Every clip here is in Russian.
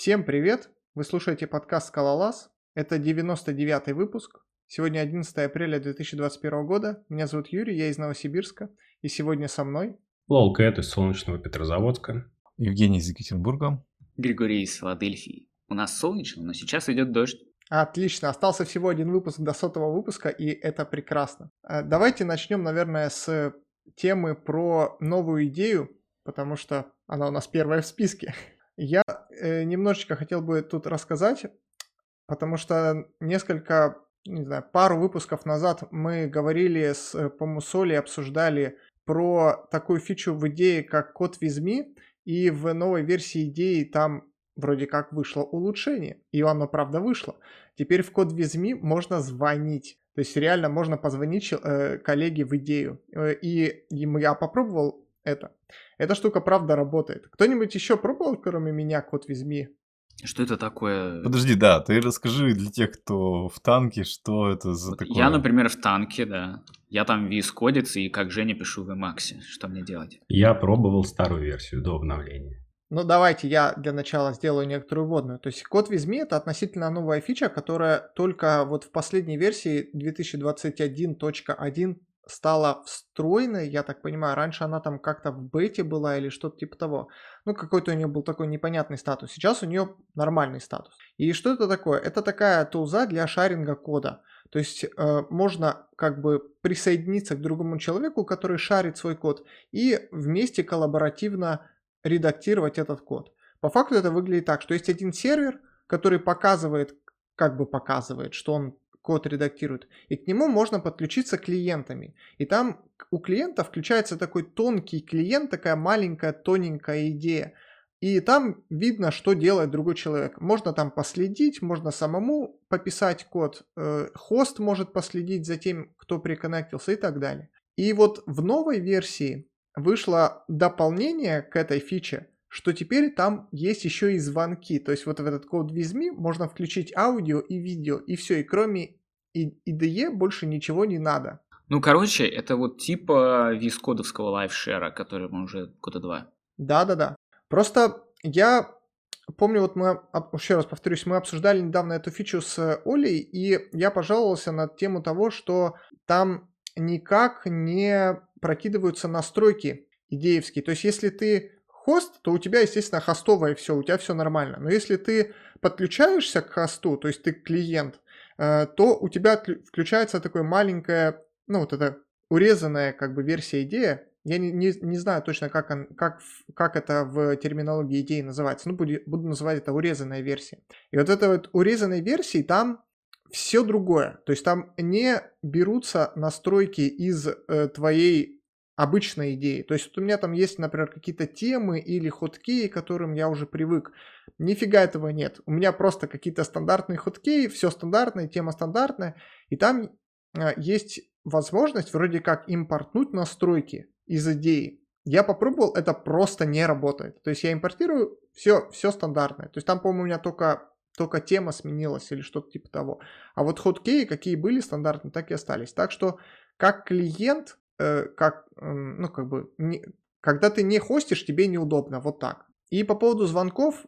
Всем привет! Вы слушаете подкаст «Скалолаз». Это 99-й выпуск. Сегодня 11 апреля 2021 года. Меня зовут Юрий, я из Новосибирска. И сегодня со мной... Лол Кэт из солнечного Петрозаводска. Евгений из Екатеринбурга. Григорий из Филадельфии. У нас солнечно, но сейчас идет дождь. Отлично, остался всего один выпуск до сотого выпуска, и это прекрасно. Э, давайте начнем, наверное, с темы про новую идею, потому что она у нас первая в списке. Я э, немножечко хотел бы тут рассказать, потому что несколько, не знаю, пару выпусков назад мы говорили с, э, по-моему, Соли, обсуждали про такую фичу в идее, как код Визми, и в новой версии идеи там вроде как вышло улучшение, и оно правда вышло. Теперь в код Визми можно звонить. То есть реально можно позвонить э, коллеге в идею. Э, и, и я попробовал это. Эта штука правда работает. Кто-нибудь еще пробовал, кроме меня, код Визми? Что это такое? Подожди, да, ты расскажи для тех, кто в танке, что это за Вот такое. Я, например, в танке, да. Я там виз кодец и как Женя пишу в Emacs. Что мне делать? Я пробовал старую версию до обновления. Ну, давайте я для начала сделаю некоторую вводную. То есть код Визми это относительно новая фича, которая только вот в последней версии 2021.1 стала встроенной, я так понимаю. Раньше она там как-то в бете была или что-то типа того. Ну, какой-то у нее был такой непонятный статус. Сейчас у нее нормальный статус. И что это такое? Это такая тулза для шаринга кода. То есть э, можно как бы присоединиться к другому человеку, который шарит свой код, и вместе коллаборативно редактировать этот код. По факту это выглядит так, что есть один сервер, который показывает, как бы показывает, что он код редактирует, и к нему можно подключиться клиентами. И там у клиента включается такой тонкий клиент, такая маленькая тоненькая идея. И там видно, что делает другой человек. Можно там последить, можно самому пописать код, э, хост может последить за тем, кто приконнектился и так далее. И вот в новой версии вышло дополнение к этой фиче, что теперь там есть еще и звонки. То есть вот в этот код Визми можно включить аудио и видео, и все. И кроме IDE больше ничего не надо. Ну, короче, это вот типа виз кодовского лайфшера, который мы уже года два. Да-да-да. Просто я помню, вот мы, еще раз повторюсь, мы обсуждали недавно эту фичу с Олей, и я пожаловался на тему того, что там никак не прокидываются настройки идеевские. То есть, если ты хост, то у тебя, естественно, хостовое все, у тебя все нормально. Но если ты подключаешься к хосту, то есть ты клиент, э, то у тебя включается такое маленькое, ну вот это урезанная как бы версия идея. Я не, не, не знаю точно, как, он, как, как это в терминологии идеи называется. Ну, буду, буду называть это урезанная версия. И вот этой вот урезанной версии там все другое. То есть там не берутся настройки из э, твоей обычной идеи. То есть вот у меня там есть, например, какие-то темы или ходкеи, к которым я уже привык. Нифига этого нет. У меня просто какие-то стандартные ходкеи, все стандартное, тема стандартная. И там э, есть возможность вроде как импортнуть настройки из идеи. Я попробовал, это просто не работает. То есть я импортирую, все, все стандартное. То есть там, по-моему, у меня только, только тема сменилась или что-то типа того. А вот ходкеи, какие были стандартные, так и остались. Так что как клиент, э, как, ну как бы, не- когда ты не хостишь, тебе неудобно, вот так. И по поводу звонков,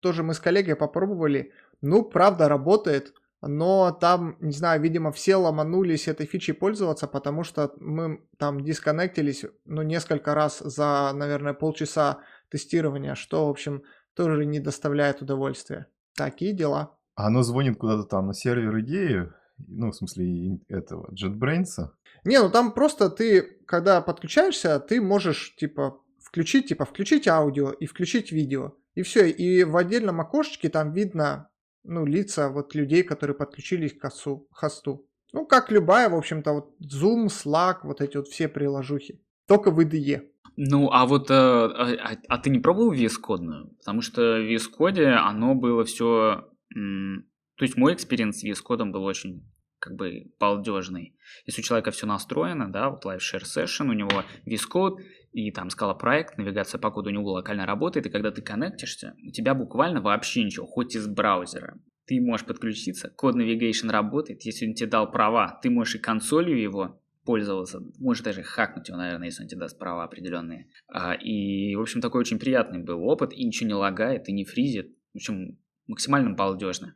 тоже мы с коллегой попробовали, ну, правда, работает, но там, не знаю, видимо, все ломанулись этой фичей пользоваться, потому что мы там дисконнектились, ну, несколько раз за, наверное, полчаса тестирования, что, в общем, тоже не доставляет удовольствия. Такие дела. Оно звонит куда-то там на сервер идеи, ну, в смысле, и- этого, JetBrains. Не, ну там просто ты, когда подключаешься, ты можешь, типа, включить, типа, включить аудио и включить видео. И все. И в отдельном окошечке там видно, ну, лица вот людей, которые подключились к хосту. хосту. Ну, как любая, в общем-то, вот Zoom, Slack, вот эти вот все приложухи. Только в IDE. Ну, а вот, а, а- а ты не пробовал VS Code ную? Потому что в VS Code оно было все... То есть мой experience с VS Code ом был очень как бы балдежный. Если у человека все настроено, да, вот Live Share Session, у него VS код и там скала проект, навигация по коду у него локально работает, и когда ты коннектишься, у тебя буквально вообще ничего, хоть из браузера. Ты можешь подключиться, код Navigation работает, если он тебе дал права, ты можешь и консолью его пользоваться, можешь даже хакнуть его, наверное, если он тебе даст права определенные. А, и, в общем, такой очень приятный был опыт, и ничего не лагает, и не фризит. в общем, максимально балдежно.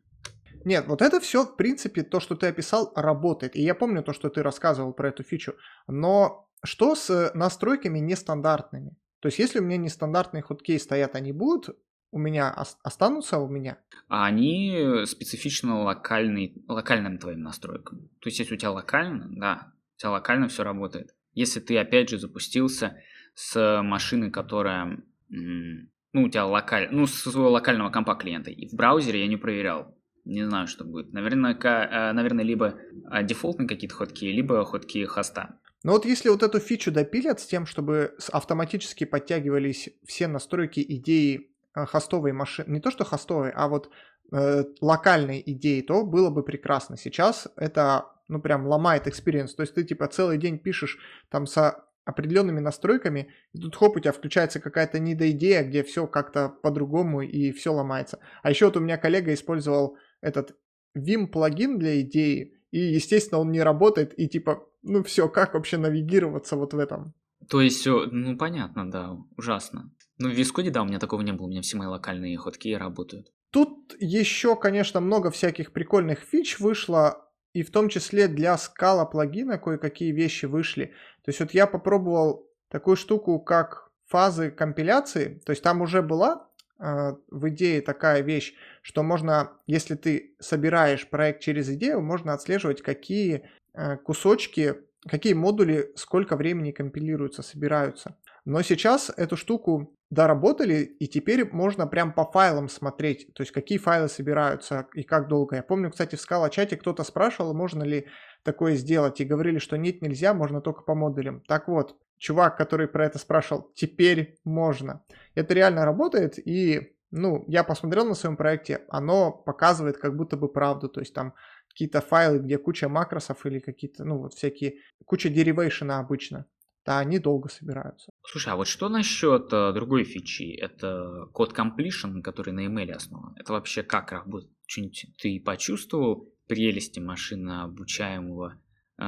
Нет, вот это все, в принципе, то, что ты описал, работает. И я помню то, что ты рассказывал про эту фичу. Но что с настройками нестандартными? То есть, если у меня нестандартные хоткей стоят, они будут у меня останутся у меня? А они специфично локальный, локальным твоим настройкам. То есть, если у тебя локально, да, у тебя локально все работает. Если ты, опять же, запустился с машины, которая, ну, у тебя локаль, ну, с своего локального компа клиента, и в браузере я не проверял, не знаю, что будет. Наверное, э, наверное либо а, дефолтные какие-то хоткеи, либо хоткеи хоста. Но вот если вот эту фичу допилят с тем, чтобы автоматически подтягивались все настройки идеи Э, хостовые машины, не то что хостовые, а вот э, локальной идеи, то было бы прекрасно. Сейчас это, ну, прям ломает experience. То есть ты, типа, целый день пишешь там со определенными настройками, и тут хоп, у тебя включается какая-то недоидея, где все как-то по-другому и все ломается. А еще вот у меня коллега использовал этот Vim плагин для идеи, и, естественно, он не работает, и типа, ну все, как вообще навигироваться вот в этом? То есть все, ну понятно, да, ужасно. Ну, в Вискоде, да, у меня такого не было, у меня все мои локальные ходки работают. Тут еще, конечно, много всяких прикольных фич вышло, и в том числе для скала плагина кое-какие вещи вышли. То есть вот я попробовал такую штуку, как фазы компиляции, то есть там уже была в идее такая вещь, что можно, если ты собираешь проект через идею, можно отслеживать, какие э, кусочки, какие модули, сколько времени компилируются, собираются. Но сейчас эту штуку доработали, и теперь можно прям по файлам смотреть, то есть какие файлы собираются и как долго. Я помню, кстати, в скала-чате кто-то спрашивал, можно ли такое сделать, и говорили, что нет, нельзя, можно только по модулям. Так вот, чувак, который про это спрашивал, теперь можно. Это реально работает, и ну, я посмотрел на своем проекте, оно показывает как будто бы правду, то есть там какие-то файлы, где куча макросов или какие-то, ну, вот всякие, куча деривейшена обычно да, они долго собираются. Слушай, а вот что насчет э, другой фичи? Это код completion, который на email основан. Это вообще как работает? Что-нибудь ты почувствовал прелести машины обучаемого э,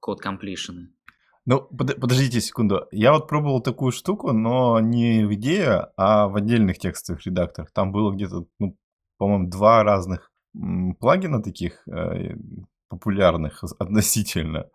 код completion? Ну, под, подождите секунду. Я вот пробовал такую штуку, но не в идее, а в отдельных текстовых редакторах. Там было где-то, ну, по-моему, два разных плагина таких э, популярных относительно.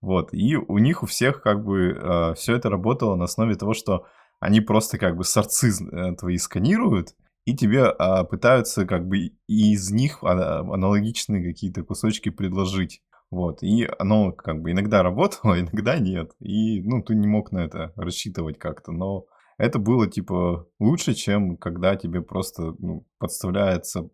Вот, и у них у всех как бы э, все это работало на основе того, что они просто как бы сорцы э, твои сканируют, и тебе э, пытаются как бы из них а, аналогичные какие-то кусочки предложить. Вот, и оно как бы иногда работало, иногда нет. И, ну, ты не мог на это рассчитывать как-то, но это было, типа, лучше, чем когда тебе просто ну, подставляется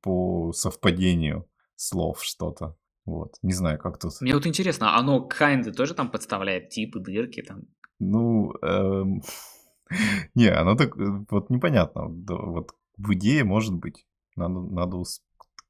по совпадению слов что-то. Вот, не знаю, как тут. Мне вот интересно, оно kinda тоже там подставляет типы, дырки там? Ну, эм... не, оно так, э, вот непонятно. Вот в идее может быть. Надо, надо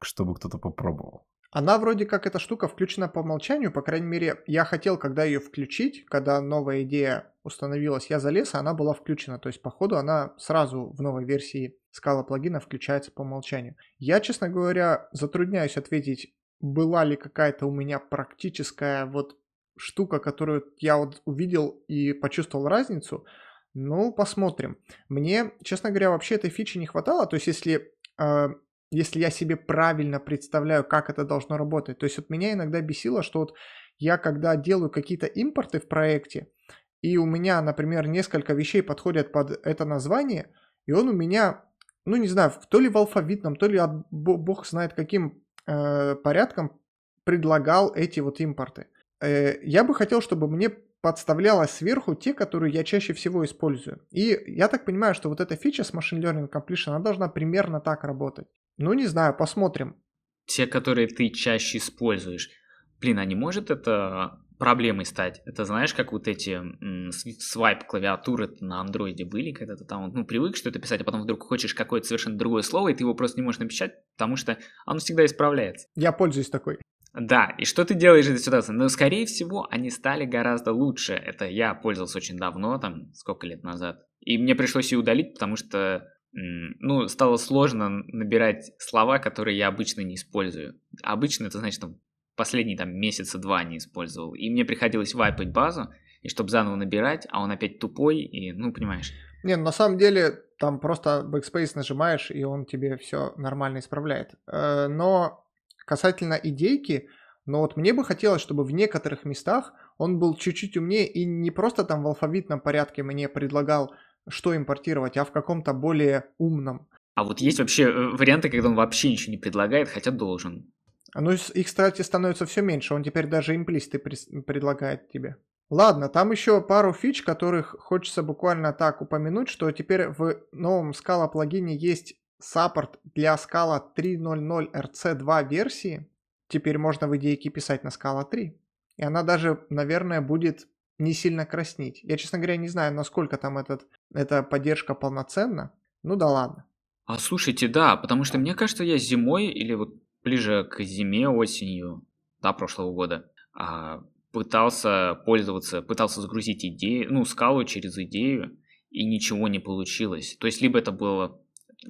чтобы кто-то попробовал. Она вроде как эта штука включена по умолчанию, по крайней мере, я хотел, когда ее включить, когда новая идея установилась, я залез, а она была включена. То есть, походу, она сразу в новой версии скала плагина включается по умолчанию. Я, честно говоря, затрудняюсь ответить, была ли какая-то у меня практическая вот штука, которую я вот увидел и почувствовал разницу. Ну, посмотрим. Мне, честно говоря, вообще этой фичи не хватало. То есть, если, э, если я себе правильно представляю, как это должно работать. То есть, вот меня иногда бесило, что вот я когда делаю какие-то импорты в проекте, и у меня, например, несколько вещей подходят под это название, и он у меня, ну, не знаю, то ли в алфавитном, то ли от бог знает каким э, порядком предлагал эти вот импорты. Э, я бы хотел, чтобы мне подставлялось сверху те, которые я чаще всего использую. И я так понимаю, что вот эта фича с Machine Learning Completion, она должна примерно так работать. Ну, не знаю, посмотрим. Те, которые ты чаще используешь. Блин, а не может это проблемой стать. Это знаешь, как вот эти свайп клавиатуры на андроиде были, когда ты там ну, привык что-то писать, а потом вдруг хочешь какое-то совершенно другое слово, и ты его просто не можешь написать, потому что оно всегда исправляется. Я пользуюсь такой. Да, и что ты делаешь в этой ситуации? Но, скорее всего, они стали гораздо лучше. Это я пользовался очень давно, там, сколько лет назад. И мне пришлось ее удалить, потому что ну, стало сложно набирать слова, которые я обычно не использую. Обычно это значит, там, последние там месяца два не использовал. И мне приходилось вайпать базу, и чтобы заново набирать, а он опять тупой, и, ну, понимаешь. Не, ну, на самом деле там просто backspace нажимаешь, и он тебе все нормально исправляет. Э, но касательно идейки, но вот мне бы хотелось, чтобы в некоторых местах он был чуть-чуть умнее и не просто там в алфавитном порядке мне предлагал, что импортировать, а в каком-то более умном. А вот есть вообще э, варианты, когда он вообще ничего не предлагает, хотя должен. Ну, их, кстати, становится все меньше. Он теперь даже имплисты предлагает тебе. Ладно, там еще пару фич, которых хочется буквально так упомянуть, что теперь в новом Scala плагине есть саппорт для Scala 3.0.0 RC2 версии. Теперь можно в идейке писать на Scala 3. И она даже, наверное, будет не сильно краснить. Я, честно говоря, не знаю, насколько там этот, эта поддержка полноценна. Ну да ладно. А слушайте, да, потому что мне кажется, я зимой или вот ближе к зиме, осенью, да, прошлого года, а, пытался пользоваться, пытался загрузить идею, ну, скалу через идею, и ничего не получилось. То есть, либо это было...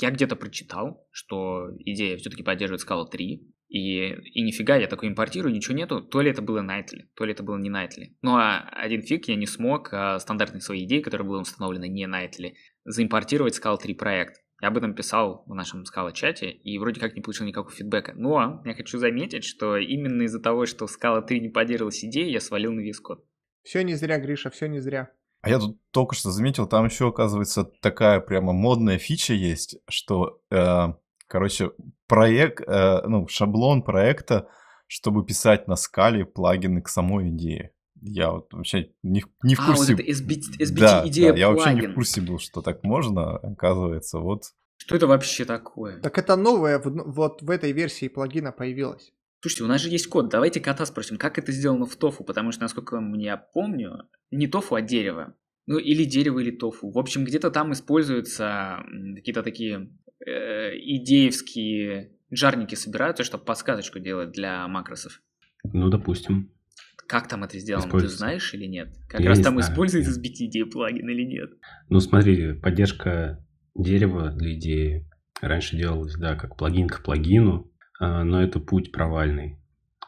Я где-то прочитал, что идея все-таки поддерживает скалу 3, и, и нифига, я такой импортирую, ничего нету. То ли это было Nightly, то ли это было не Nightly. Ну а один фиг я не смог а, стандартной своей идеи, которая была установлена не Nightly, заимпортировать Scala 3 проект. Я об этом писал в нашем Scala чате и вроде как не получил никакого фидбэка. Но я хочу заметить, что именно из-за того, что Scala 3 не поддерживалась идеей, я свалил на Code. Все не зря, Гриша, все не зря. А я тут только что заметил, там еще, оказывается, такая прямо модная фича есть, что э, короче, проект, э, ну, шаблон проекта, чтобы писать на скале плагины к самой идее. Я вот вообще не, не в курсе. А, вот это SBT, SBT да, идея да, я вообще не в курсе был, что так можно, оказывается, вот. Что это вообще такое? Так это новое вот в этой версии плагина появилось. Слушайте, у нас же есть код. Давайте кота спросим, как это сделано в тофу, потому что, насколько я помню, не тофу, а дерево. Ну, или дерево, или тофу. В общем, где-то там используются какие-то такие э, идеевские джарники собираются, чтобы подсказочку делать для макросов? Ну, допустим. Как там это сделано, ты знаешь или нет? Как Я раз не там знаю. используется SBT плагин или нет? Ну, смотри, поддержка дерева для идеи раньше делалась, да, как плагин к плагину, но это путь провальный,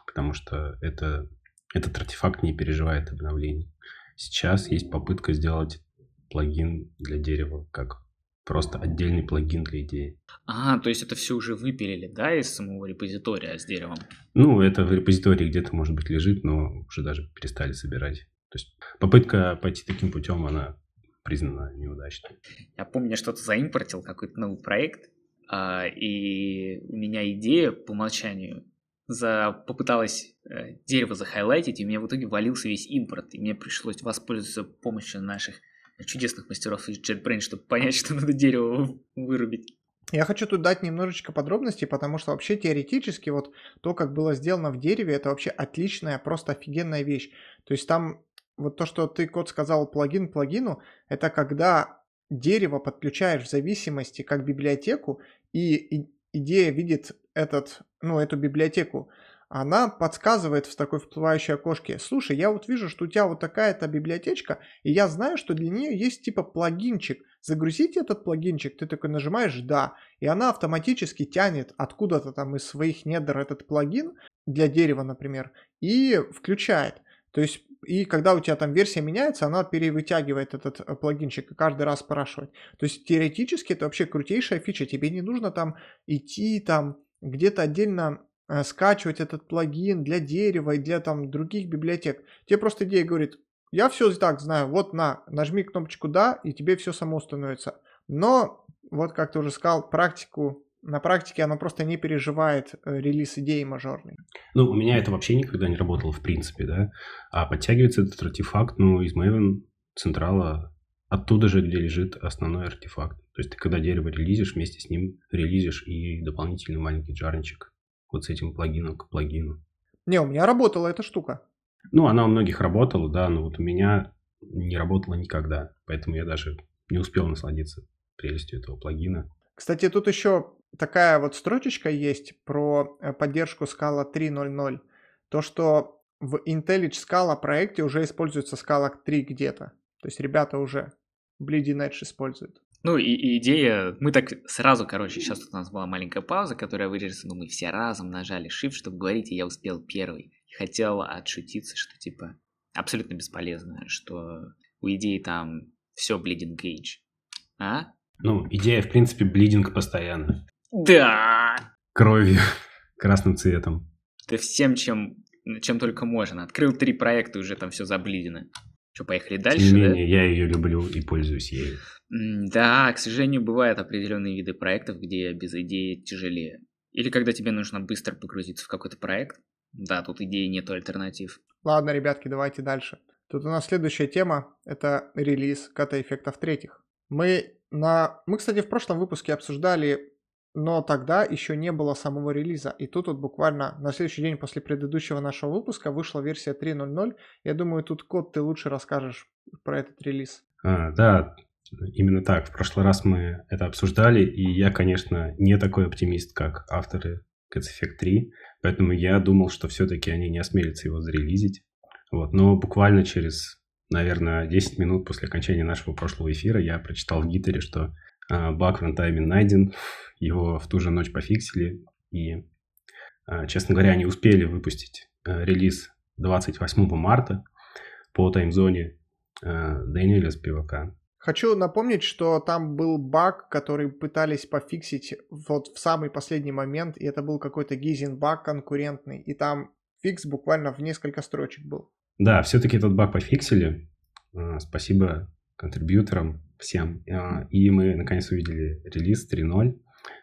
потому что это, этот артефакт не переживает обновлений. Сейчас есть попытка сделать плагин для дерева как Просто отдельный плагин для идеи. А, то есть это все уже выпилили, да, из самого репозитория с деревом? Ну, это в репозитории где-то, может быть, лежит, но уже даже перестали собирать. То есть попытка пойти таким путем, она признана неудачной. Я помню, я что-то заимпортил, какой-то новый проект, а, и у меня идея по умолчанию за... попыталась э, дерево захайлайтить, и у меня в итоге валился весь импорт, и мне пришлось воспользоваться помощью наших чудесных мастеров из JetBrains, чтобы понять, что надо дерево вырубить. Я хочу тут дать немножечко подробностей, потому что вообще теоретически вот то, как было сделано в дереве, это вообще отличная, просто офигенная вещь. То есть там вот то, что ты, код сказал, плагин плагину, это когда дерево подключаешь в зависимости как библиотеку, и идея видит этот, ну, эту библиотеку она подсказывает в такой всплывающей окошке, слушай, я вот вижу, что у тебя вот такая-то библиотечка, и я знаю, что для нее есть типа плагинчик. Загрузите этот плагинчик, ты такой нажимаешь «Да», и она автоматически тянет откуда-то там из своих недр этот плагин, для дерева, например, и включает. То есть и когда у тебя там версия меняется, она перевытягивает этот э, плагинчик и каждый раз спрашивает. То есть теоретически это вообще крутейшая фича. Тебе не нужно там идти там где-то отдельно Э, скачивать этот плагин для дерева и для там других библиотек. Тебе просто идея говорит, я все так знаю, вот на, нажми кнопочку «Да», и тебе все само становится. Но, вот как ты уже сказал, практику, на практике она просто не переживает э, релиз идеи мажорный. Ну, у меня это вообще никогда не работало в принципе, да. А подтягивается этот артефакт, ну, из Maven централа, оттуда же, где лежит основной артефакт. То есть ты когда дерево релизишь, вместе с ним релизишь и дополнительный маленький джарничек вот с этим плагином к плагину. Не, у меня работала эта штука. Ну, она у многих работала, да, но вот у меня не работала никогда. Поэтому я даже не успел насладиться прелестью этого плагина. Кстати, тут еще такая вот строчечка есть про э, поддержку Scala 3.0.0. То, что в IntelliJ Scala проекте уже используется Scala 3 где-то. То есть ребята уже Bleeding Edge используют. Ну и, и идея, мы так сразу, короче, сейчас тут у нас была маленькая пауза, которая вырежется, но мы все разом нажали Shift, чтобы говорить, и я успел первый. И хотел отшутиться, что типа абсолютно бесполезно, что у идеи там все Bleeding Cage. А? Ну, идея, в принципе, блидинг постоянно. Да! Кровью, красным цветом. Ты всем, чем, чем только можно. Открыл три проекта, уже там все заблидено. Что, поехали дальше, Тем не да? менее, я ее люблю и пользуюсь ею. Да, к сожалению, бывают определенные виды проектов, где без идеи тяжелее. Или когда тебе нужно быстро погрузиться в какой-то проект. Да, тут идеи нету альтернатив. Ладно, ребятки, давайте дальше. Тут у нас следующая тема – это релиз ката-эффектов третьих. Мы, на... мы, кстати, в прошлом выпуске обсуждали, но тогда еще не было самого релиза. И тут вот буквально на следующий день после предыдущего нашего выпуска вышла версия 3.0.0. Я думаю, тут код ты лучше расскажешь про этот релиз. А, да, именно так. В прошлый раз мы это обсуждали, и я, конечно, не такой оптимист, как авторы Cats Effect 3, поэтому я думал, что все-таки они не осмелятся его зарелизить. Вот. Но буквально через, наверное, 10 минут после окончания нашего прошлого эфира я прочитал в Гиттере, что баг в рантайме найден, его в ту же ночь пофиксили, и, а, честно говоря, они успели выпустить а, релиз 28 марта по таймзоне а, Дэниеля с пивака. Хочу напомнить, что там был баг, который пытались пофиксить вот в самый последний момент, и это был какой-то гизин баг конкурентный, и там фикс буквально в несколько строчек был. Да, все-таки этот баг пофиксили. А, Спасибо контрибьюторам всем. А, И мы наконец увидели релиз 3.0.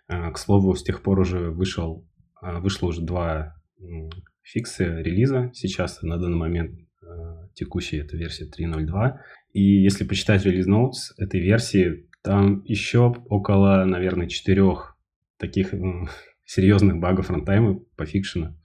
А, К слову, с тех пор уже вышел, а, вышло уже два м, фикса релиза. Сейчас на данный момент текущая это версия 3.0.2. И если почитать релиз notes этой версии, там еще около, наверное, четырех таких серьезных багов рантайма пофикшено.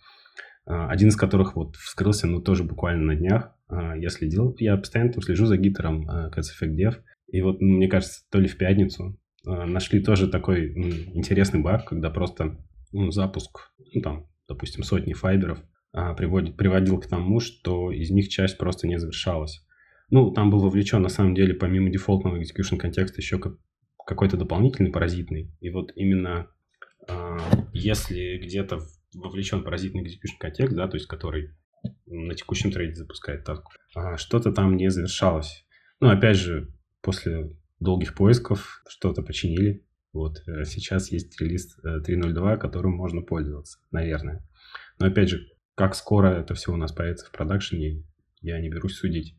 А, Один из которых вот вскрылся, ну, тоже буквально на днях. Я следил, я постоянно там слежу за гитером Cats Effect. И вот, ну, мне кажется, то ли в пятницу а, нашли тоже такой интересный баг, когда просто ну, запуск, ну, там, допустим, сотни файберов а, приводит, приводил к тому, что из них часть просто не завершалась. Ну, там был вовлечен, на самом деле, помимо дефолтного execution контекста, еще как- какой-то дополнительный паразитный. И вот именно а, если где-то вовлечен паразитный execution контекст, да, то есть который на текущем трейде запускает таску, а, что-то там не завершалось. Ну, опять же, после долгих поисков что-то починили. Вот, э, сейчас есть релиз э, 3.0.2, которым можно пользоваться, наверное. Но опять же, как скоро это все у нас появится в продакшене, я не берусь судить.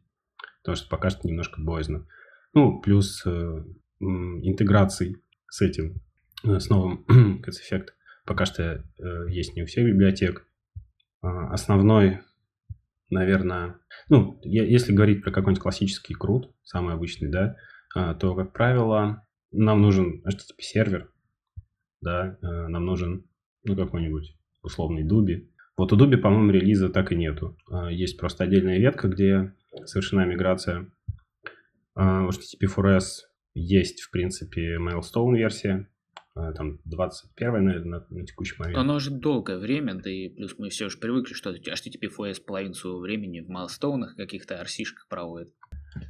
Потому что пока что немножко боязно. Ну, плюс э, интеграций с этим, э, с новым Cats Effect, пока что э, есть не у всех библиотек. А, Основной, наверное, ну, е- если говорить про какой-нибудь классический крут, самый обычный, да, а, то, как правило, нам нужен HTTP сервер, да, э, нам нужен, ну, какой-нибудь условный Дуби. Вот у Дуби, по-моему, релиза так и нету. А, Есть просто отдельная ветка, где совершена миграция. А, У HTTP4S есть, в принципе, Mailstone версия, а, там 21 наверное, на, на текущий момент. Но оно уже долгое время, да и плюс мы все же привыкли, что HTTP4S половину своего времени в майлстоунах каких-то RC-шках проводит.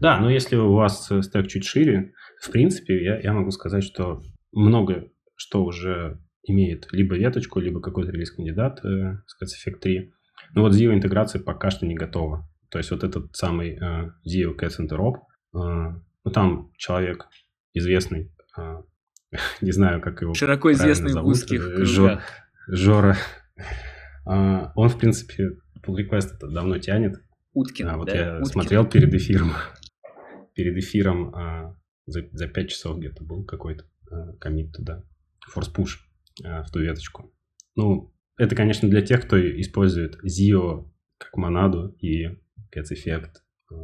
Да, но если у вас э, стек чуть шире, в принципе, я, я могу сказать, что много что уже имеет либо веточку, либо какой-то релиз-кандидат э, с Effect 3. Но вот Zio интеграция пока что не готова. То есть вот этот самый э, Zio Cats Interop, э, ну там человек известный, э, не знаю, как его Широко известный в зовут, узких э, Жо- кругах. Жора. А, Он, в принципе, pull request это давно тянет. Уткин, А, вот да? я Уткин. смотрел перед эфиром. Перед эфиром а, за, за 5 часов где-то был какой-то а, коммит туда. Force-push а, в ту веточку. Ну, это, конечно, для тех, кто использует Zio как монаду и Cats Effect, а,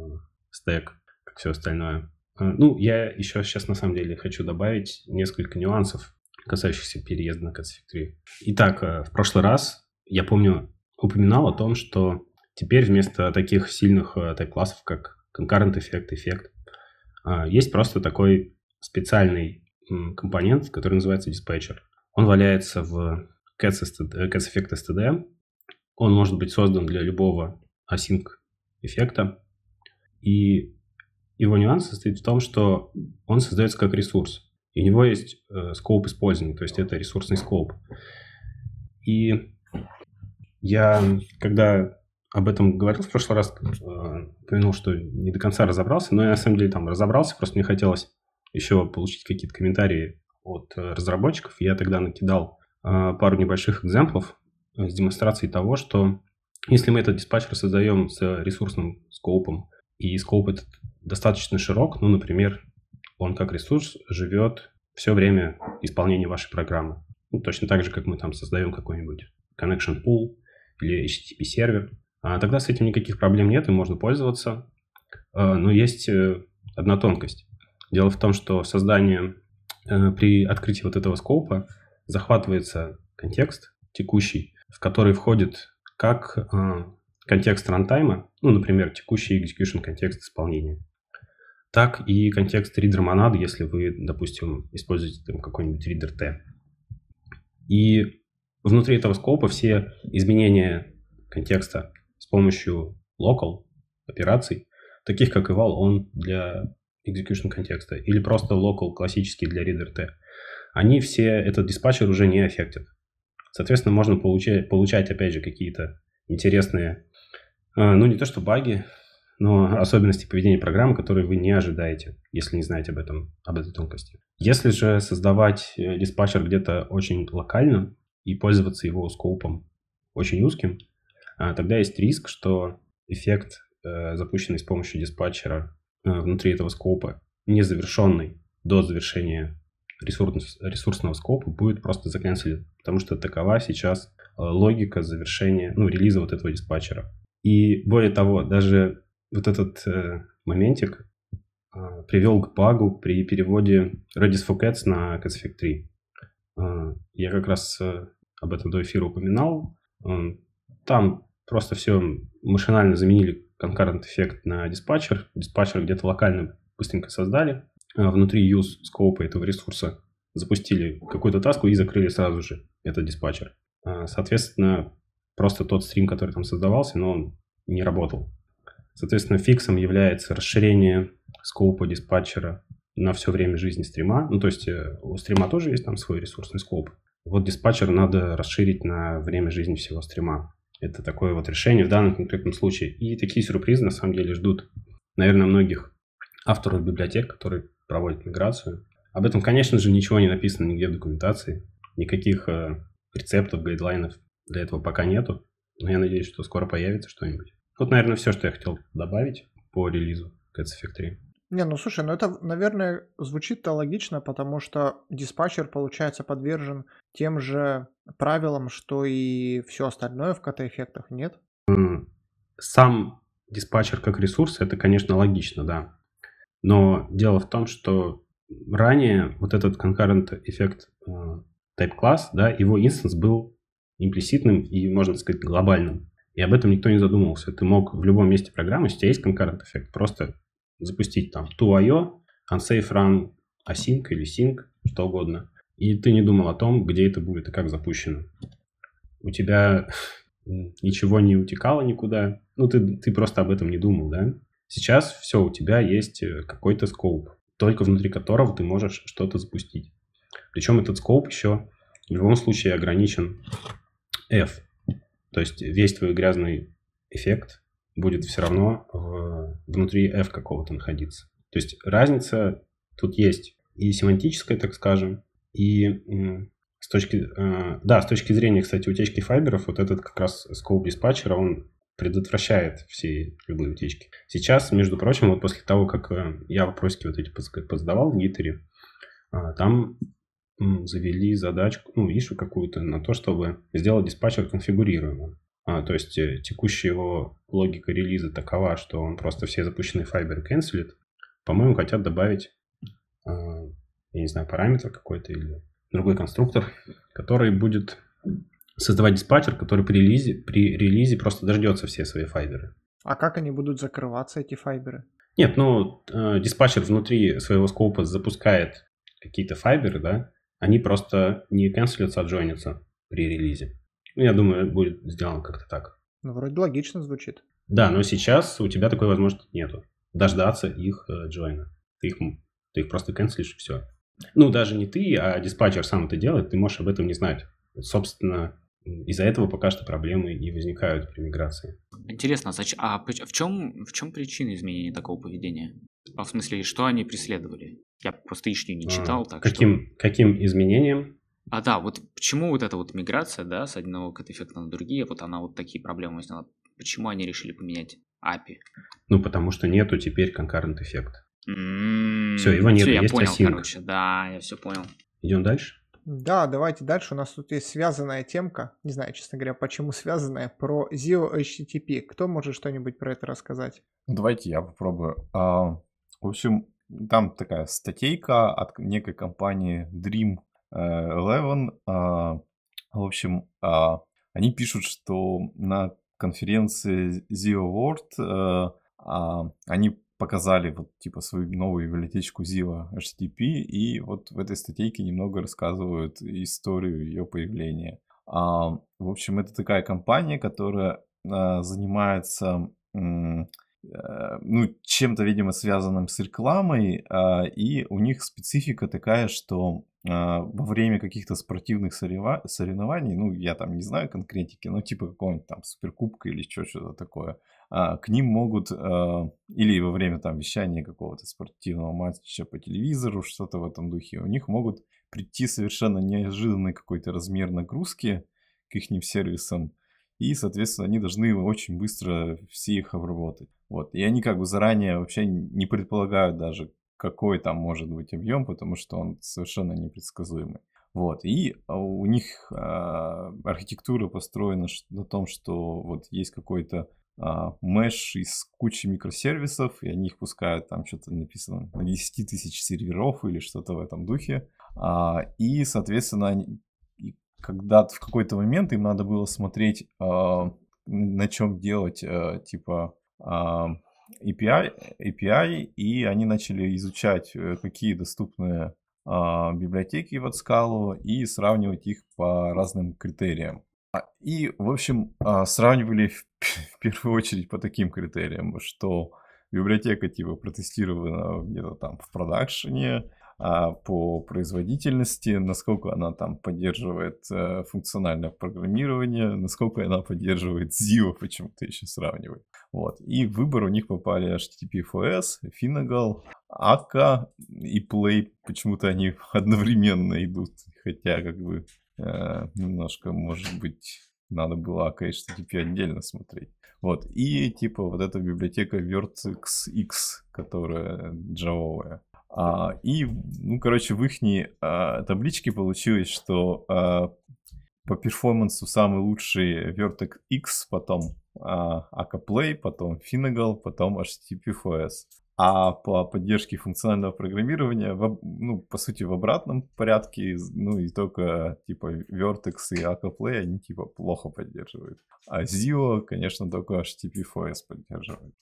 стек, как все остальное. Ну, я еще сейчас на самом деле хочу добавить несколько нюансов, касающихся переезда на Cats Effect 3. Итак, а, в прошлый раз, я помню, упоминал о том, что теперь вместо таких сильных а, тайп-классов, как concurrent эффект, эффект, а, есть просто такой специальный компонент, который называется диспетчер. Он валяется в Cats, STD, э, Cats Effect STD. Он может быть создан для любого async эффекта. И его нюанс состоит в том, что он создается как ресурс. И у него есть э, скоп использования, то есть это ресурсный скоп. И я, когда об этом говорил в прошлый раз, э, упомянул, что не до конца разобрался, но я на самом деле там разобрался, просто мне хотелось еще получить какие-то комментарии от э, разработчиков, я тогда накидал э, пару небольших экземплов с демонстрацией того, что если мы этот диспатчер создаем с ресурсным скопом, и скоп этот достаточно широк, ну, например, он как ресурс живет все время исполнения вашей программы. Ну, точно так же, как мы там создаем какой-нибудь connection pool или HTTP сервер. А тогда с этим никаких проблем нет, и можно пользоваться. А, но есть э, одна тонкость. Дело в том, что создание э, при открытии вот этого скопа захватывается контекст текущий, в который входит как а, контекст рантайма, ну, например, текущий execution контекст исполнения, так и контекст reader монады, если вы, допустим, используете там какой-нибудь reader T. И внутри этого скопа все изменения контекста с помощью local операций, таких как eval он для execution контекста, или просто local классический для reader T, они все, этот диспатчер уже не аффектят. Соответственно, можно получать, получать опять же, какие-то интересные, ну, не то что баги, но особенности поведения программы, которые вы не ожидаете, если не знаете об этом, об этой тонкости. Если же создавать э, диспатчер где-то очень локально и пользоваться его скопом очень узким, а, тогда есть риск, что эффект, э, запущенный с помощью диспатчера э, внутри этого скопа, незавершенный до завершения ресурсного скопа, будет просто заканцелен, потому что такова сейчас логика завершения, ну, релиза вот этого диспатчера. И более того, даже вот этот э, моментик э, привел к багу при переводе Redis for Cats на Cats Effect 3. Э, я как раз э, об этом до эфира упоминал. Э, там просто все машинально заменили concurrent эффект на диспатчер. Диспатчер где-то локально быстренько создали. Э, внутри use скопа этого ресурса запустили какую-то таску и закрыли сразу же этот диспатчер. Э, соответственно, просто тот стрим, который там создавался, но он не работал. Соответственно, фиксом является расширение скопа диспатчера на все время жизни стрима. Ну, то есть э, у стрима тоже есть там свой ресурсный скоп. Вот диспатчер надо расширить на время жизни всего стрима. Это такое вот решение в данном конкретном случае. И такие сюрпризы на самом деле ждут, наверное, многих авторов библиотек, которые проводят миграцию. Об этом, конечно же, ничего не написано нигде в документации. Никаких э, рецептов, гайдлайнов для этого пока нету. Но я надеюсь, что скоро появится что-нибудь. Вот, наверное, все, что я хотел добавить по релизу Cats Effect 3. Не, ну слушай, ну это, наверное, звучит-то логично, потому что диспатчер, получается, подвержен тем же правилам, что и все остальное в КТ-эффектах, нет? Сам диспатчер как ресурс, это, конечно, логично, да. Но дело в том, что ранее вот этот concurrent эффект type класс, да, его инстанс был имплиситным и, можно сказать, глобальным. И об этом никто не задумывался. Ты мог в любом месте программы, если у тебя есть concurrent эффект, просто запустить там to.io, unsafe run async или sync, что угодно. И ты не думал о том, где это будет и как запущено. У тебя ничего не утекало никуда. Ну, ты, ты просто об этом не думал, да? Сейчас все, у тебя есть э, какой-то скоп, только внутри которого ты можешь что-то запустить. Причем этот скоп еще в любом случае ограничен F. То есть весь твой грязный эффект будет все равно в, внутри f какого-то находиться. То есть разница тут есть и семантическая, так скажем, и с точки, э, да, с точки зрения, кстати, утечки файберов, вот этот как раз скоп диспатчера, он предотвращает все любые утечки. Сейчас, между прочим, вот после того, как э, я вопросики вот эти позадавал в Гитере, а, там завели задачку, ну, ишу какую-то на то, чтобы сделать диспатчер конфигурируемым. А, то есть э, текущая его логика релиза такова, что он просто все запущенные файберы канцелит. По-моему, хотят добавить, а, я не знаю, параметр какой-то или другой конструктор, который будет создавать диспатчер, который при релизе, при релизе просто дождется все свои файберы. А как они будут закрываться, эти файберы? Нет, ну, э, диспатчер внутри своего скопа запускает какие-то файберы, да, они просто не канцелятся, а джойнятся при релизе. Ну, я думаю, будет сделано как-то так. Ну, вроде логично звучит. Да, но сейчас у тебя такой возможности нету. Дождаться их э, джойна. Ты их, ты их просто канцелишь и все. Ну, даже не ты, а диспатчер сам это делает, ты можешь об этом не знать. Собственно, из-за этого пока что проблемы и возникают при миграции. Интересно, а в чем, в чем причина изменения такого поведения? А в смысле, что они преследовали? Я просто ишню не читал, так каким, что... Каким изменением? А да, вот почему вот эта вот миграция, да, с одного кат-эффекта на другие, вот она вот такие проблемы сняла. Почему они решили поменять API? Ну, потому что нету теперь concurrent эффекта. М, Всё, его нету, всё, я есть понял, async. короче, да, я все понял. Идем дальше? Да, давайте дальше. У нас тут есть связанная темка. Не знаю, честно говоря, почему связанная. Про Zio HTTP. Кто может что-нибудь про это рассказать? Давайте я попробую. В общем, там такая статейка от некой компании Dream э, Eleven. А, в общем, а, они пишут, что на конференции Zio World э, а, они показали вот типа свою новую библиотечку Zio HTTP, и вот в этой статейке немного рассказывают историю ее появления. В общем, это такая компания, которая а, занимается э, ну, чем-то, видимо, связанным с рекламой, а, и у них специфика такая, что а, во время каких-то спортивных соревнований, ну, я там не знаю конкретики, но типа какого-нибудь там суперкубка или что- что-то такое, а, к ним могут, или во время там вещания какого-то спортивного матча по телевизору, что-то в этом духе, у них могут прийти совершенно неожиданный какой-то размер нагрузки к их сервисам, и, соответственно, они должны очень быстро все их обработать. Вот. И они как бы заранее вообще не предполагают даже, какой там может быть объем, потому что он совершенно непредсказуемый. Вот. И а, у них а, архитектура построена на том, что вот есть какой-то а, меш из кучи микросервисов, и они их пускают, там что-то написано, на 10 тысяч серверов или что-то в этом духе. И, соответственно, они, когда в какой-то момент им надо было смотреть, на чем делать, типа, API, API, и они начали изучать, э, какие доступны а, библиотеки под скалу и сравнивать их по разным критериям. А, И, в общем, а, сравнивали в, в первую очередь по таким критериям, что библиотека типа протестирована где-то там в продакшене, а по производительности, насколько она там поддерживает э, функциональное программирование, насколько она поддерживает ZIO, почему-то еще сравнивают. Вот. И в выбор у них попали HTTP-FS, Finagle, Akka и Play. Почему-то они одновременно идут, хотя как бы э, немножко, может быть, надо было Akka и HTTP отдельно смотреть. Вот. И типа вот эта библиотека Vertex X, которая джавовая. А, и, ну, короче, в их табличке получилось, что а, по перформансу самый лучший Vertex X, потом а, потом Finagle, потом HTTP-FS. А по поддержке функционального программирования, в, ну, по сути, в обратном порядке, ну, и только, типа, Vertex и Play, они, типа, плохо поддерживают. А Zio, конечно, только HTTP-FS поддерживает.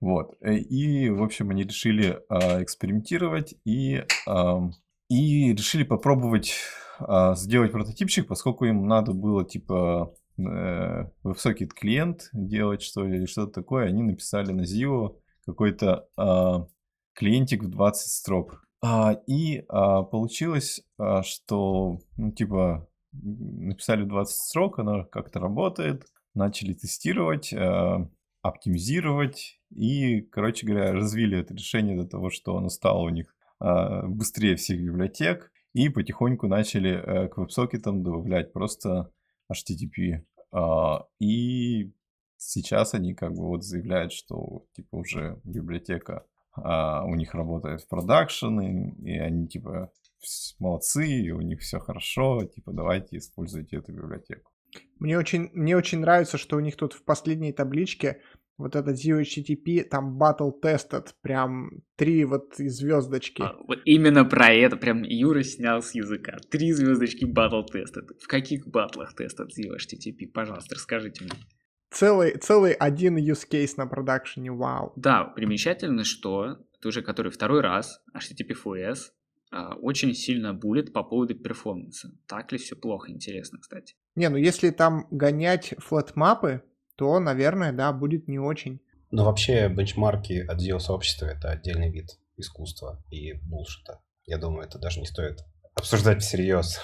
Вот. э, И, в общем, они решили а, экспериментировать и, ам, и решили попробовать а, сделать прототипчик, поскольку им надо было, типа, э, WebSocket клиент делать, что ли, или что-то такое. Они написали на Zio какой-то а, клиентик в 20 строк. А, и а, получилось, а, что, ну, типа, написали 20 строк, оно как-то работает, начали тестировать, а, оптимизировать и, короче говоря, развили это решение до того, что оно стало у них а, быстрее всех библиотек и потихоньку начали э, к веб-сокетам добавлять просто HTTP. А, И сейчас они как бы вот заявляют, что типа уже библиотека а, у них работает в продакшн, и, они типа молодцы, и у них все хорошо, типа давайте используйте эту библиотеку. Мне очень, мне очень нравится, что у них тут в последней табличке вот этот Zio HTTP, там battle tested, прям три вот звездочки. А, вот именно про это прям Юра снял с языка. Три звездочки батл тестед. В каких батлах тестят Zio HTTP? Пожалуйста, расскажите мне. Целый, целый один use case на продакшене, вау. Да, примечательно, что это уже который второй раз HTTP-FS а, очень сильно булит по поводу перформанса. Так ли все плохо, интересно, кстати. Не, ну если там гонять flatMap ы, то, наверное, да, будет не очень. Но вообще бенчмарки от SEO-сообщества — это отдельный вид искусства и bullshit а. Я думаю, это даже не стоит обсуждать всерьез.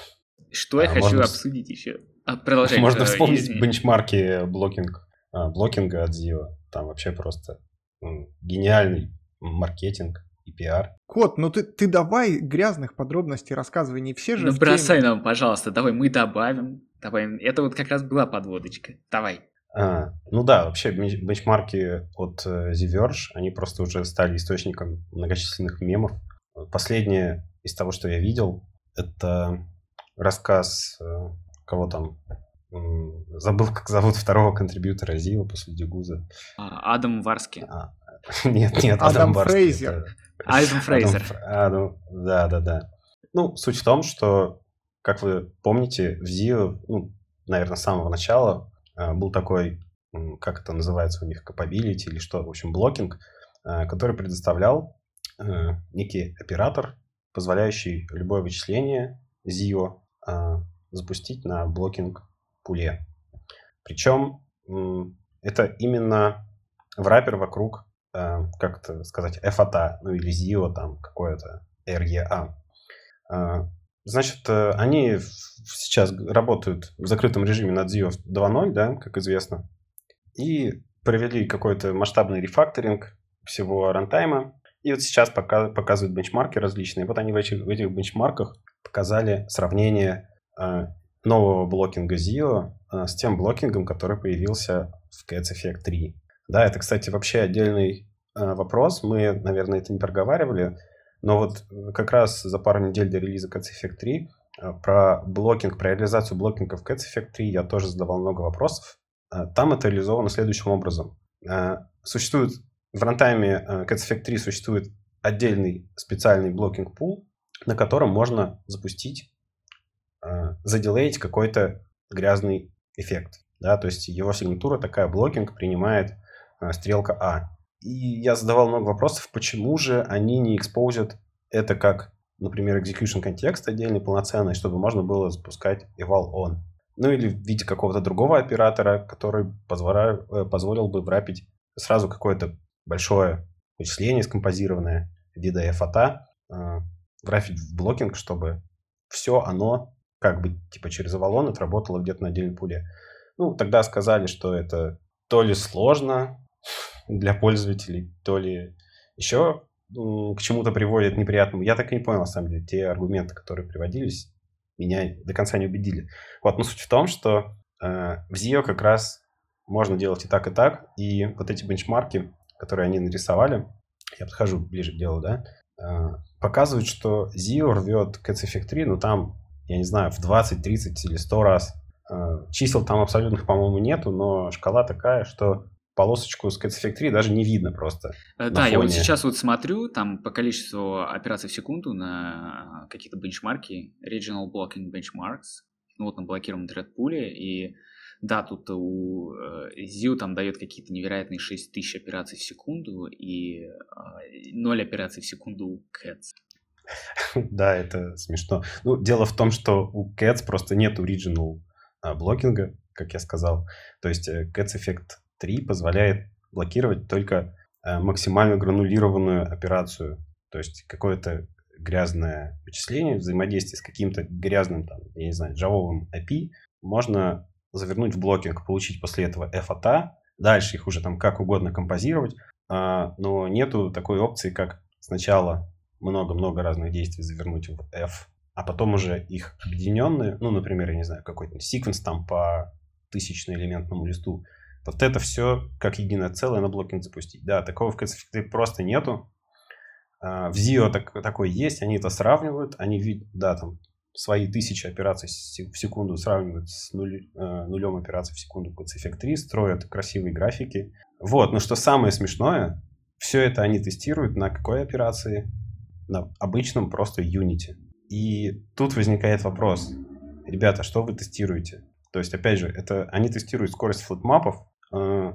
Что я А, хочу можно вс- обсудить еще? А, продолжай. Можно э, вспомнить извини. бенчмарки blocking, а, blocking а от Zio. Там вообще просто гениальный маркетинг и пиар. Кот, ну ты, ты давай грязных подробностей рассказывай, не все же Ну бросай теме. нам, пожалуйста, давай мы добавим. Давай, это вот как раз была подводочка. Давай. А, ну да, вообще бенч- бенчмарки от э, The Verge, они просто уже стали источником многочисленных мемов. Последнее из того, что я видел, это рассказ, э, кого там, забыл, как зовут второго контрибьютора Зива после Дегуза. А, Адам Варски. А, нет, нет, Адам Адам, Барский, Фрейзер. это- Адам Адам Фрейзер. Фр- Адам- да, да, да. Ну, суть в том, что, как вы помните, в Zio, ну, наверное, с самого начала э, был такой, как это называется у них, capability или что, в общем, blocking, э, который предоставлял э, некий оператор, позволяющий любое вычисление Zio запустить на blocking пуле. Причем это именно враппер вокруг э, как это сказать, FATA, ну или ZIO, там какое-то REA. Значит, э, они сейчас работают в закрытом режиме над ZIO 2.0, да, как известно, и провели какой-то масштабный рефакторинг всего рантайма, и вот сейчас пока, показывают бенчмарки различные. Вот они в этих, в этих бенчмарках показали сравнение э, нового блокинга ZIO э, с тем блокингом, который появился в Cats Effect 3. Да, это, кстати, вообще отдельный э, вопрос. Мы, наверное, это не проговаривали, но вот э, как раз за пару недель до релиза Cats Effect 3 э, про blocking, про реализацию blocking а в Cats Effect 3 я тоже задавал много вопросов. Э, Там это реализовано следующим образом. Существует в рантайме Cats Effect 3 существует отдельный специальный blocking пул, на котором можно запустить, за delay ить какой-то грязный эффект. Да, то есть его сигнатура такая блокинг принимает стрелка А. И я задавал много вопросов, почему же они не экспозят это как, например, execution контекст отдельный, полноценный, чтобы можно было запускать eval on. Ну или в виде какого-то другого оператора, который позволя- э, позволил бы врапить сразу какое-то большое вычисление скомпозированное в виде FATA, э, врафить в блокинг, чтобы все оно как бы типа через Avalon отработало где-то на отдельной пуле. Ну, тогда сказали, что это то ли сложно для пользователей, то ли еще к чему-то приводит неприятному. Я так и не понял, на самом деле, те аргументы, которые приводились, меня до конца не убедили. Вот, но суть в том, что э, в Zio как раз можно делать и так, и так, и вот эти бенчмарки, которые они нарисовали, я подхожу ближе к делу, да, э, показывают, что Zio рвет Cats Effect 3, ну там, я не знаю, в 20, 30 или 100 раз. Э, Чисел там абсолютных, по-моему, нету, но шкала такая, что полосочку с Cats Effect 3 даже не видно просто. Э, Да, я вот сейчас вот смотрю, там по количеству операций в секунду на какие-то бенчмарки, Regional Blocking Benchmarks, ну вот на блокированном тредпуле, и да, тут у э, ZIO там дает какие-то невероятные 6000 операций в секунду и э, 0 операций в секунду у Cats. Да, это смешно. Ну, дело в том, что у Cats просто нет original а, блокинга, как я сказал. То есть э, Cats Effect 3 позволяет блокировать только э, максимально гранулированную операцию. То есть какое-то грязное вычисление, взаимодействие с каким-то грязным, там, я не знаю, джавовым API можно завернуть в blocking, получить после этого F от A, дальше их уже там как угодно композировать, а, но нету такой опции, как сначала много-много разных действий завернуть в F, а потом уже их объединенные, ну, например, я не знаю, какой-то sequence там по тысячно-элементному листу, вот это все как единое целое на blocking запустить. Да, такого в CSFT просто нету. А, В Zio так, такой есть, они это сравнивают, они видят, да, там свои тысячи операций в секунду сравнивают с нуль- э, нулем операций в секунду в Effect 3, строят красивые графики. Вот, но что самое смешное, все это они тестируют на какой операции? На обычном просто Unity. И тут возникает вопрос. Ребята, что вы тестируете? То есть, опять же, это они тестируют скорость флотмапов. Э,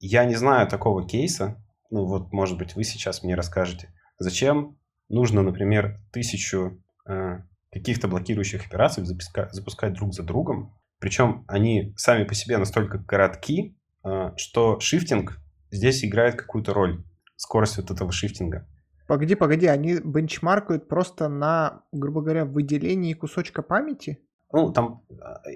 Я не знаю такого кейса. Ну вот, может быть, вы сейчас мне расскажете. Зачем нужно, например, тысячу э, каких-то блокирующих операций запуска- запускать друг за другом? Причем они сами по себе настолько коротки, э, что шифтинг здесь играет какую-то роль. Скорость вот этого шифтинга. Погоди, погоди, они бенчмаркают просто на, грубо говоря, выделении кусочка памяти? Ну, там, э,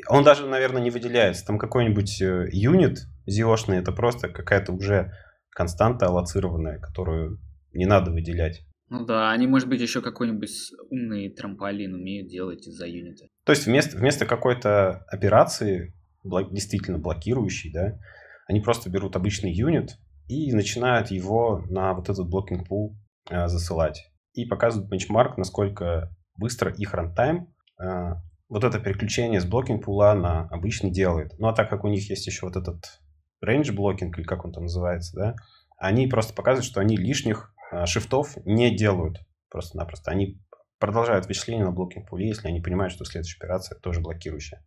он даже, наверное, не выделяется. Там какой-нибудь э, юнит зиошный, это просто какая-то уже константа аллоцированная, которую не надо выделять. Ну да, они, может быть, еще какой-нибудь умный trampoline умеют делать из-за unit а. То есть вместо, вместо какой-то операции, блок, действительно блокирующей, да, они просто берут обычный unit и начинают его на вот этот blocking пул э, засылать. И показывают бенчмарк, насколько быстро их рантайм э, вот это переключение с blocking пула на обычный делает. Ну а так как у них есть еще вот этот range blocking, или как он там называется, да, они просто показывают, что они лишних э, shift ов не делают просто-напросто. Они продолжают вычисление на blocking пуле, если они понимают, что следующая операция тоже блокирующая.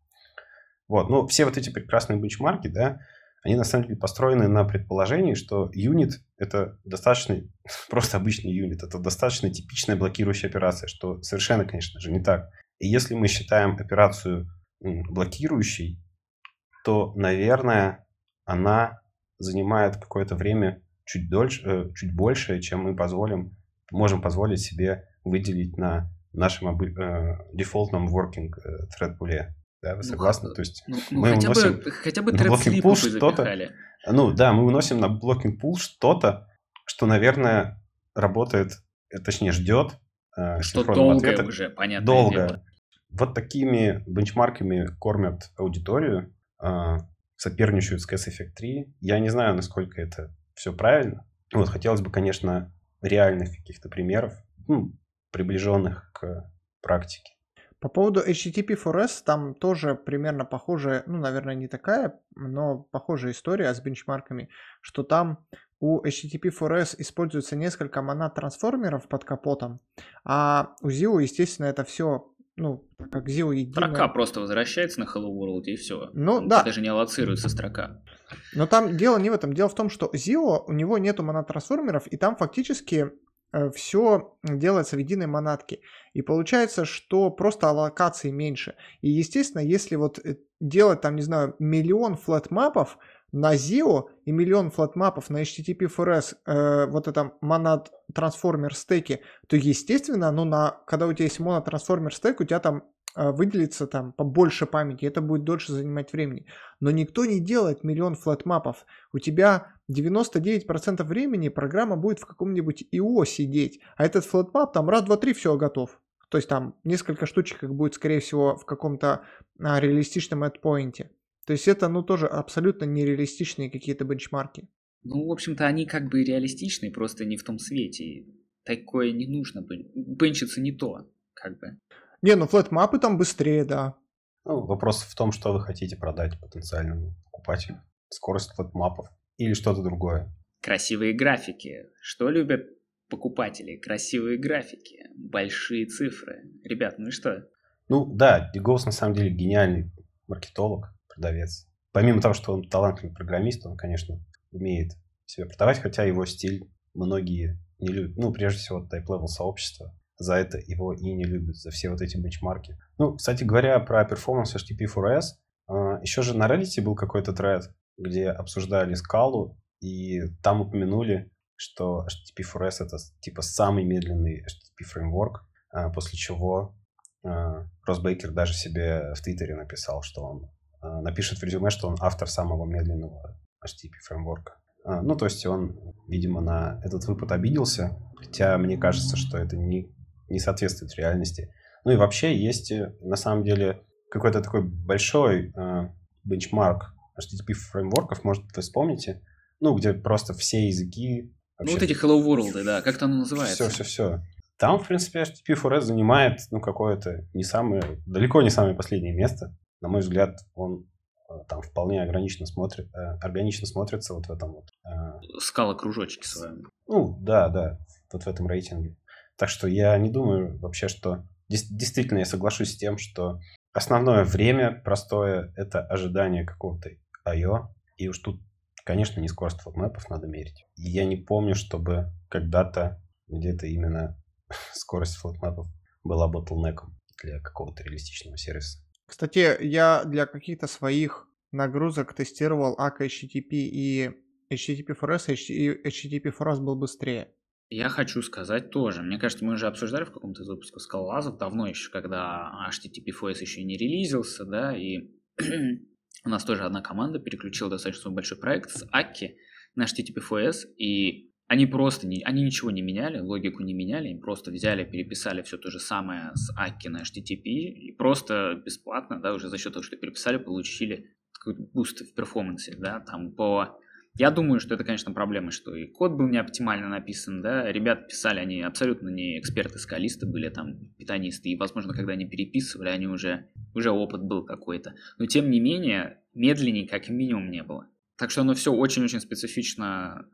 Вот, ну, все вот эти прекрасные бенчмарки, да, они на самом деле построены на предположении, что unit — это достаточно, просто обычный unit, это достаточно типичная блокирующая операция, что совершенно, конечно же, не так. И если мы считаем операцию блокирующей, то, наверное, она занимает какое-то время чуть, дольше, э, чуть больше, чем мы позволим, можем позволить себе выделить на нашем э, дефолтном working э, thread пуле. Да, вы ну, согласны? Ну, То есть ну, мы хотя уносим бы, хотя бы на blocking pool что-то. Ну да, мы уносим на blocking pool что-то, что, наверное, работает, э, точнее ждет что долго ответа. уже, понятно. Долго. Дело. Вот такими бенчмарками кормят аудиторию, э, соперничают с Case Effect 3. Я не знаю, насколько это все правильно. Вот хотелось бы, конечно, реальных каких-то примеров, ну, приближенных к практике. По поводу HTTP4S, там тоже примерно похожая, ну, наверное, не такая, но похожая история с бенчмарками, что там у HTTP4S используется несколько монад-трансформеров под капотом, а у ZIO, естественно, это все ну, как ZIO единое. Строка просто возвращается на Hello World и все. Ну, да. Даже не аллоцируется строка. Но там дело не в этом. Дело в том, что ZIO, у него нету монад-трансформеров, и там фактически Э, все делается в единой монадке. И получается, что просто аллокации меньше. И, естественно, если вот э, делать там, не знаю, миллион флетмапов на ZIO и миллион flatMap ов на http4s, э, вот это monad transformer стеки, то, естественно, ну, на, когда у тебя есть monad transformer стек, у тебя там э, выделится там побольше памяти, это будет дольше занимать времени. Но никто не делает миллион flatMap ов. У тебя 99% времени программа будет в каком-нибудь IO сидеть, а этот flatMap там раз, два, три, все готов. То есть там несколько штучек их будет, скорее всего, в каком-то а, реалистичном endpoint. То есть это, ну, тоже абсолютно нереалистичные какие-то бенчмарки. Ну, в общем-то, они как бы реалистичные, просто не в том свете. Такое не нужно. Бенчиться не то, как бы. Не, ну flatMap ы там быстрее, да. Ну, вопрос в том, что вы хотите продать потенциальному покупателю. Скорость flatMap ов или что-то другое? Красивые графики. Что любят покупатели? Красивые графики, большие цифры. Ребят, ну и что? Ну да, Дигоус на самом деле гениальный маркетолог, продавец. Помимо того, что он талантливый программист, он, конечно, умеет себя продавать, хотя его стиль многие не любят. Ну, прежде всего, type-level сообщество за это его и не любят, за все вот эти бенчмарки. Ну, кстати говоря, про performance HTTP4S, а, еще же на Reddit был какой-то тред, где обсуждали скалу, и там упомянули, что HTTP4S это типа самый медленный HTTP фреймворк, а, после чего а, Росс Бейкер даже себе в Твиттере написал, что он напишет в резюме, что он автор самого медленного HTTP фреймворка. Ну, то есть он, видимо, на этот выпад обиделся, хотя мне кажется, что это не, не соответствует реальности. Ну и вообще есть на самом деле какой-то такой большой э, бенчмарк HTTP фреймворков, может, вы вспомните, ну, где просто все языки... Вообще... Ну, вот эти Hello World, да, как то оно называется? Все, все, все. Там, в принципе, HTTP 4S занимает, ну, какое-то не самое, далеко не самое последнее место. На мой взгляд, он э, там вполне ограниченно смотрит, э, органично смотрится вот в этом вот... Э, Скала кружочки с вами. Ну, да, да, вот в этом рейтинге. Так что я не думаю вообще, что... Действительно, я соглашусь с тем, что основное время простое — это ожидание какого-то I.O. И уж тут, конечно, не скорость флотмэпов надо мерить. И я не помню, чтобы когда-то где-то именно скорость флотмэпов была ботлнеком для какого-то реалистичного сервиса. Кстати, я для каких-то своих нагрузок тестировал ACK HTTP и HTTP4S, и HTTP4S был быстрее. Я хочу сказать тоже. Мне кажется, мы уже обсуждали в каком-то из выпусков скалолазов давно еще, когда HTTP4S еще не релизился, да, и у нас тоже одна команда переключила достаточно большой проект с Аки на HTTP4S, и Они просто, не, они ничего не меняли, логику не меняли, им просто взяли, переписали все то же самое с Акки на HTTP и просто бесплатно, да, уже за счет того, что переписали, получили какой-то boost в performance, да, там по... Я думаю, что это, конечно, проблема, что и код был не оптимально написан, да, ребята писали, они абсолютно не эксперты-скалисты были, там, питонисты, и, возможно, когда они переписывали, они уже, уже опыт был какой-то. Но, тем не менее, медленнее как минимум не было. Так что оно все очень-очень специфично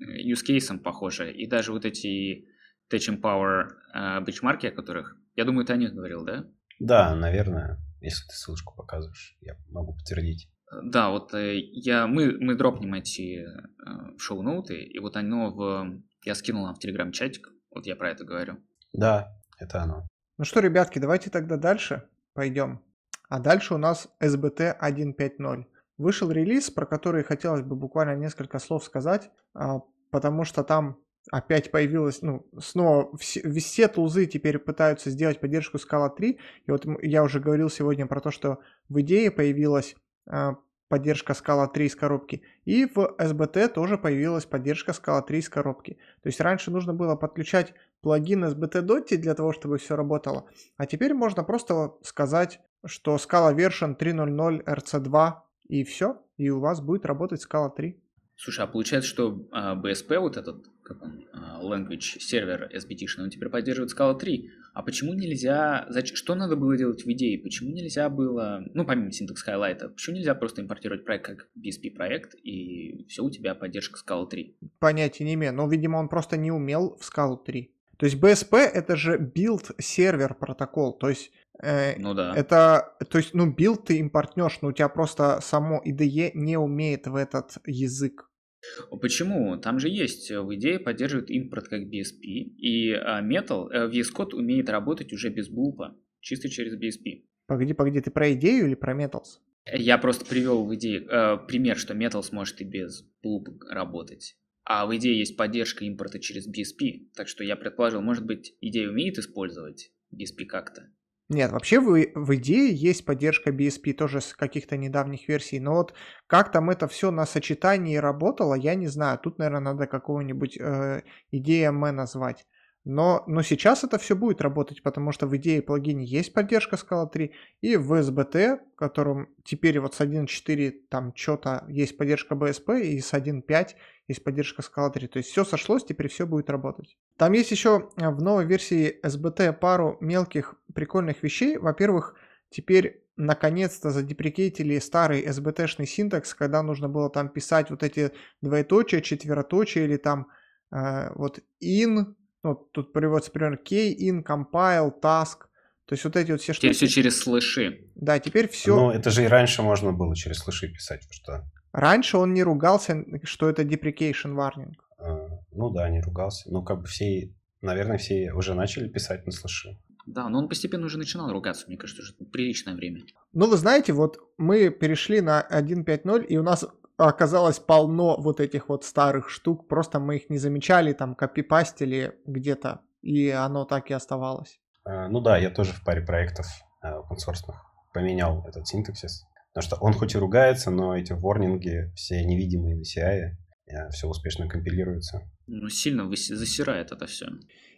use case похоже. И даже вот эти Touch Power э, бенчмарки, о которых, я думаю, ты о них говорил, да? Да, наверное. Если ты ссылочку показываешь, я могу подтвердить. Да, вот э, я, мы, мы дропнем эти э, шоу-ноуты, и вот оно в... Я скинул нам в телеграм-чатик, вот я про это говорю. Да, это оно. Ну что, ребятки, давайте тогда дальше пойдем. А дальше у нас SBT 1.5.0. Вышел релиз, про который хотелось бы буквально несколько слов сказать, а, потому что там опять появилось, ну, снова все, все тулзы теперь пытаются сделать поддержку Scala 3, и вот я уже говорил сегодня про то, что в идее появилась а, поддержка Scala 3 из коробки, и в SBT тоже появилась поддержка Scala 3 из коробки. То есть раньше нужно было подключать плагин SBT Dotty для того, чтобы все работало, а теперь можно просто сказать, что Scala Version 3.0.0 RC2 и все, и у вас будет работать Scala 3. Слушай, а получается, что а, BSP, вот этот, как он, а, language сервер SBT, он теперь поддерживает Scala 3. А почему нельзя, зачем, что надо было делать в идее? Почему нельзя было, ну, помимо Syntax Highlight, почему нельзя просто импортировать проект как BSP проект, и все, у тебя поддержка Scala 3? Понятия не имею, но, видимо, он просто не умел в Scala 3. То есть BSP это же build server protocol, то есть ну да. Это, то есть, ну, build ты импортнешь, но у тебя просто само IDE не умеет в этот язык. Почему? Там же есть, э, в идее поддерживает импорт как BSP, и а, Metals, э, VS Code умеет работать уже без Bloop а, чисто через BSP. Погоди, погоди, ты про идею или про Metals? Я просто привел в идее э, пример, что Metals может и без блупа работать. А в идее есть поддержка импорта через BSP, так что я предположил, может быть, идея умеет использовать BSP как-то. Нет, вообще в, в идее есть поддержка BSP тоже с каких-то недавних версий, но вот как там это все на сочетании работало, я не знаю. Тут, наверное, надо какого-нибудь э, EDM назвать. Но, но сейчас это все будет работать, потому что в идее плагине есть поддержка Scala 3, и в SBT, в котором теперь вот с 1.4 там что-то есть поддержка BSP, и с 1.5 есть поддержка Scala 3. То есть все сошлось, теперь все будет работать. Там есть еще э, в новой версии SBT пару мелких прикольных вещей. Во-первых, теперь наконец-то задеприкейтили старый SBT-шный синтакс, когда нужно было там писать вот эти двоеточия, четвероточия или там э, вот in, ну, тут приводится пример key, in, compile, task. То есть вот эти вот все штуки. Теперь все через слыши. Да, теперь все. Ну, это же и раньше можно было через слыши писать, что. Раньше он не ругался, что это deprecation warning. А, ну да, не ругался. Ну, как бы все, наверное, все уже начали писать на слыши. Да, но он постепенно уже начинал ругаться, мне кажется, уже приличное время. Ну, вы знаете, вот мы перешли на 1.5.0, и у нас оказалось полно вот этих вот старых штук, просто мы их не замечали, там копипастили где-то, и оно так и оставалось. А, ну да, я тоже в паре проектов а, open source поменял этот синтаксис, потому что он хоть и ругается, но эти ворнинги все невидимые на CI, а, все успешно компилируется. Ну, сильно засирает это все.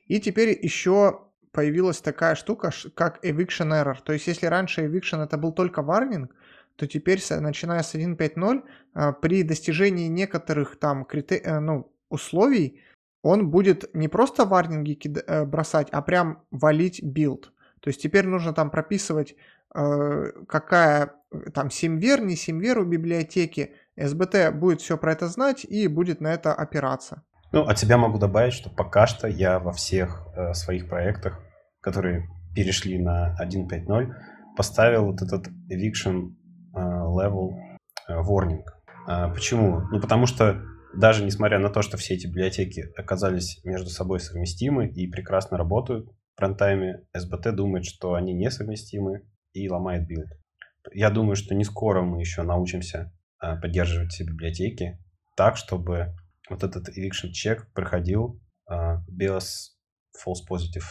И теперь еще появилась такая штука, как eviction error. То есть, если раньше eviction это был только варнинг, то теперь, начиная с 1.5.0, а, при достижении некоторых там критер... Э, ну, условий, он будет не просто warning и э, бросать, а прям валить build. То есть теперь нужно там прописывать, э, какая там semver, не semver у библиотеки. SBT будет все про это знать и будет на это опираться. Ну, от себя могу добавить, что пока что я во всех своих проектах, которые перешли на 1.5.0, поставил вот этот eviction level э, warning. Э, почему? Ну, потому что даже несмотря на то, что все эти библиотеки оказались между собой совместимы и прекрасно работают в runtime, SBT думает, что они несовместимы и ломает build. Я думаю, что не скоро мы еще научимся э, поддерживать все библиотеки так, чтобы вот этот eviction check проходил а, без false positive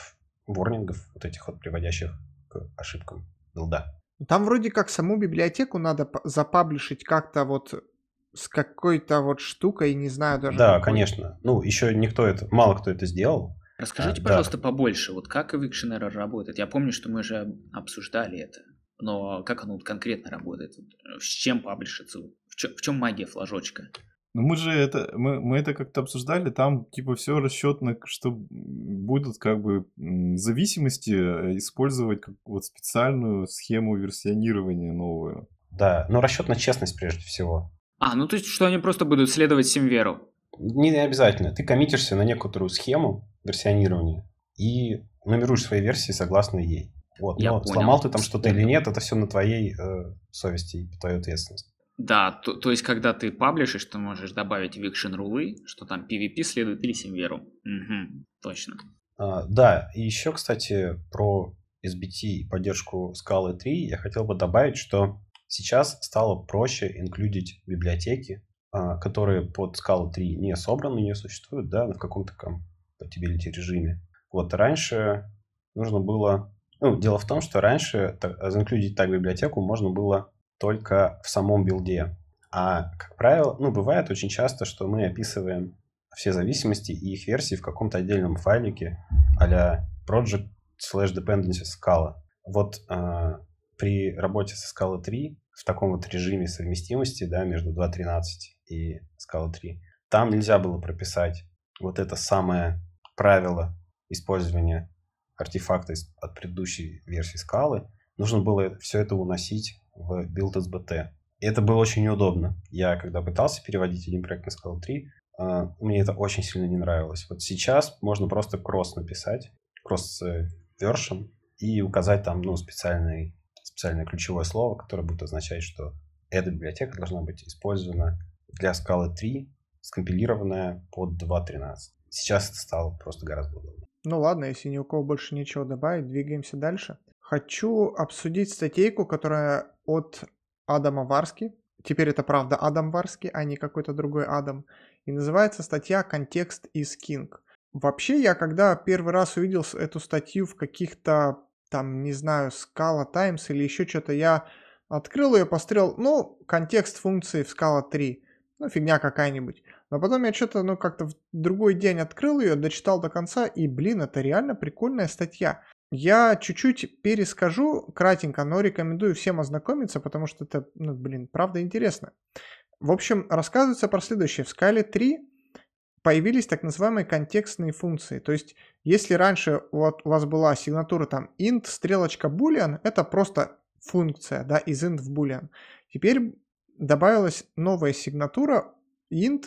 warning ов, вот этих вот приводящих к ошибкам билда. Там вроде как саму библиотеку надо запаблишить как-то вот с какой-то вот штукой, не знаю даже. Да, какой. конечно. Ну, еще никто это, мало кто это сделал. Расскажите, А, пожалуйста, да. побольше, вот как Eviction работает? Я помню, что мы же обсуждали это, но как оно вот конкретно работает? Э, С чем паблишится? В чем, в чем магия флажочка? Ну, мы же это, мы, мы это как-то обсуждали, там типа все расчетно, что будут как бы зависимости э, использовать как вот специальную схему версионирования новую. Да, но расчет на честность прежде всего. А, ну то есть, что они просто будут следовать SemVer у? Не обязательно. Ты коммитишься на некоторую схему версионирования и нумеруешь свои версии согласно ей. Вот. Я Но понял. сломал ты там что-то или нет, это все на твоей э, совести и твоей ответственности. Да, то, то есть, когда ты publish ишь, ты можешь добавить eviction rule ы, что там PVP следует или SemVer у. Угу, точно. А, да, и еще, кстати, про SBT и поддержку Scala 3 я хотел бы добавить, что сейчас стало проще инклюдить библиотеки, а, которые под Scala 3 не собраны, не существуют, да, в каком-то compatibility режиме. Вот раньше нужно было... Ну, дело в том, что раньше та- заинклюдить так библиотеку можно было только в самом билде. А, как правило, ну, бывает очень часто, что мы описываем все зависимости и их версии в каком-то отдельном файлике а project slash dependency Scala. Вот а, при работе со Scala 3 в таком вот режиме совместимости да, между 2.13 и Scala 3, там нельзя было прописать вот это самое правило использования артефакта от предыдущей версии Scala. Нужно было все это уносить в build SBT. И это было очень неудобно. Я когда пытался переводить один проект на Scala 3, а, мне это очень сильно не нравилось. Вот сейчас можно просто кросс написать, кросс version, и указать там ну, специальный, специальное ключевое слово, которое будет означать, что эта библиотека должна быть использована для Scala 3, скомпилированная под 2.13. Сейчас это стало просто гораздо удобнее. Ну ладно, если ни у кого больше нечего добавить, двигаемся дальше. Хочу обсудить статейку, которая от Адама Варски. Теперь это правда Адам Варски, а не какой-то другой Адам. И называется статья «Контекст из King». Вообще, я когда первый раз увидел эту статью в каких-то, там, не знаю, Scala Times или еще что-то, я открыл ее, посмотрел, ну, контекст функции в Scala 3. Ну, фигня какая-нибудь. Но потом я что-то, ну, как-то в другой день открыл ее, дочитал до конца, и, блин, это реально прикольная статья. Я чуть-чуть перескажу кратенько, но рекомендую всем ознакомиться, потому что это, ну, блин, правда интересно. В общем, рассказывается про следующее. В скале 3 появились так называемые контекстные функции. То есть, если раньше вот у вас была сигнатура там int, стрелочка, boolean, это просто функция, да, из int в boolean. Теперь добавилась новая сигнатура int,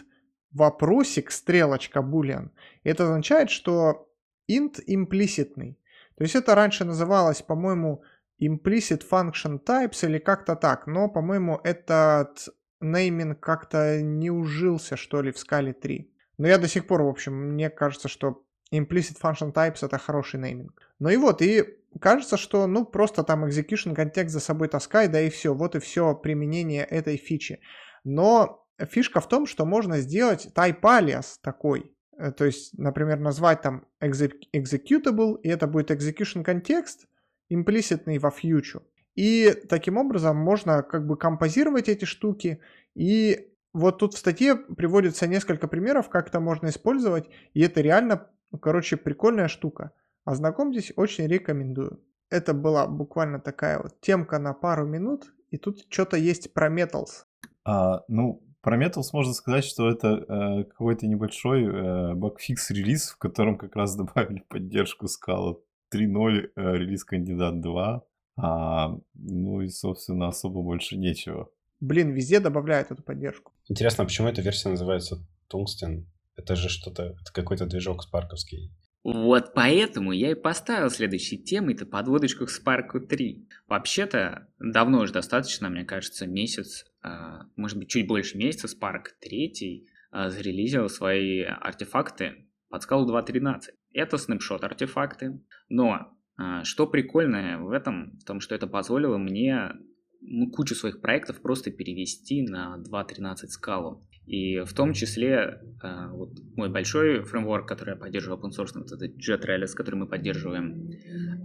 вопросик, стрелочка, boolean. Это означает, что int имплиситный. То есть это раньше называлось, по-моему, implicit function types или как-то так, но, по-моему, этот нейминг как-то не ужился, что ли, в скале 3. Но я до сих пор, в общем, мне кажется, что implicit function types это хороший нейминг. Ну и вот, и кажется, что, ну, просто там execution контекст за собой таскай, да и все, вот и все применение этой фичи. Но фишка в том, что можно сделать type alias такой, то есть, например, назвать там exec- executable, и это будет execution контекст, имплиситный во future. И таким образом можно как бы композировать эти штуки. И вот тут в статье приводится несколько примеров, как это можно использовать. И это реально, короче, прикольная штука. Ознакомьтесь, очень рекомендую. Это была буквально такая вот темка на пару минут. И тут что-то есть про Metals. А, ну, про Metals можно сказать, что это э, какой-то небольшой э, багфикс релиз, в котором как раз добавили поддержку Scala 3.0, э, релиз кандидат 2. А, ну и, собственно, особо больше нечего. Блин, везде добавляют эту поддержку. Интересно, а почему эта версия называется Tungsten? Это же что-то, это какой-то движок спарковский. Вот поэтому я и поставил следующей темой-то подводочку к Spark 3. Вообще-то, давно уже достаточно, мне кажется, месяц, а, может быть, чуть больше месяца Spark 3 а, зарелизил свои артефакты под скалу 2.13. Это снапшот артефакты, но а, что прикольное в этом, в том, что это позволило мне ну, кучу своих проектов просто перевести на 2.13 скалу. И в том числе э, вот мой большой фреймворк, который я поддерживаю open source, вот этот JetRails, который мы поддерживаем.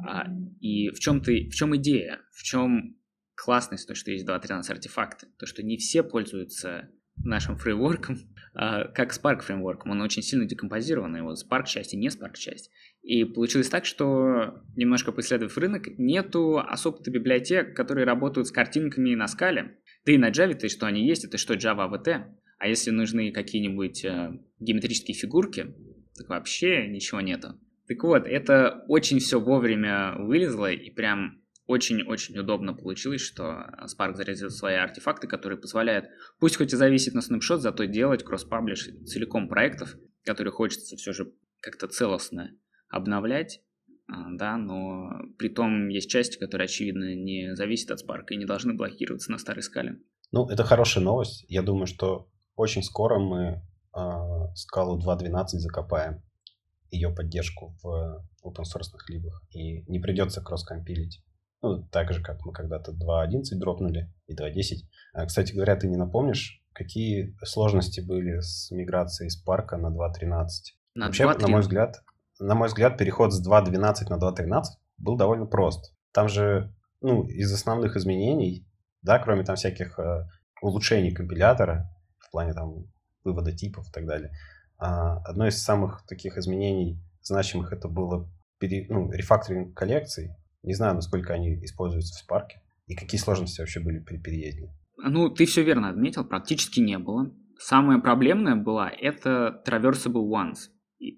А, и в чем, ты, в чем идея? В чем классность, то, что есть 2.13 артефакты? То, что не все пользуются нашим фреймворком, а, как Spark фреймворком. Он очень сильно декомпозированный, вот Spark часть и не Spark часть. И получилось так, что, немножко поисследовав рынок, нету особо-то библиотек, которые работают с картинками на скале. Да и на Java, то что они есть, это что Java AVT. А если нужны какие-нибудь э, геометрические фигурки, так вообще ничего нету. Так вот, это очень все вовремя вылезло, и прям очень-очень удобно получилось, что Spark зарядил свои артефакты, которые позволяют, пусть хоть и зависит на снапшот, зато делать кросс-паблиш целиком проектов, которые хочется все же как-то целостно обновлять, а, да, но при том есть части, которые, очевидно, не зависят от Spark и не должны блокироваться на старой скале. Ну, это хорошая новость. Я думаю, что очень скоро мы э, скалу 2.12 закопаем, ее поддержку в open source либах, и не придется кросс-компилить. Ну, так же, как мы когда-то 2.11 дропнули и 2.10. А, кстати говоря, ты не напомнишь, какие сложности были с миграцией с парка на 2.13? На Вообще, 2, на мой взгляд, на мой взгляд, переход с 2.12 на 2.13 был довольно прост. Там же, ну, из основных изменений, да, кроме там всяких э, улучшений компилятора в плане там вывода типов и так далее, э, одно из самых таких изменений значимых это было пере, ну, рефакторинг коллекций, не знаю, насколько они используются в Spark и какие сложности вообще были при переезде. Ну, ты все верно отметил, практически не было. Самое проблемное было это traversable ones.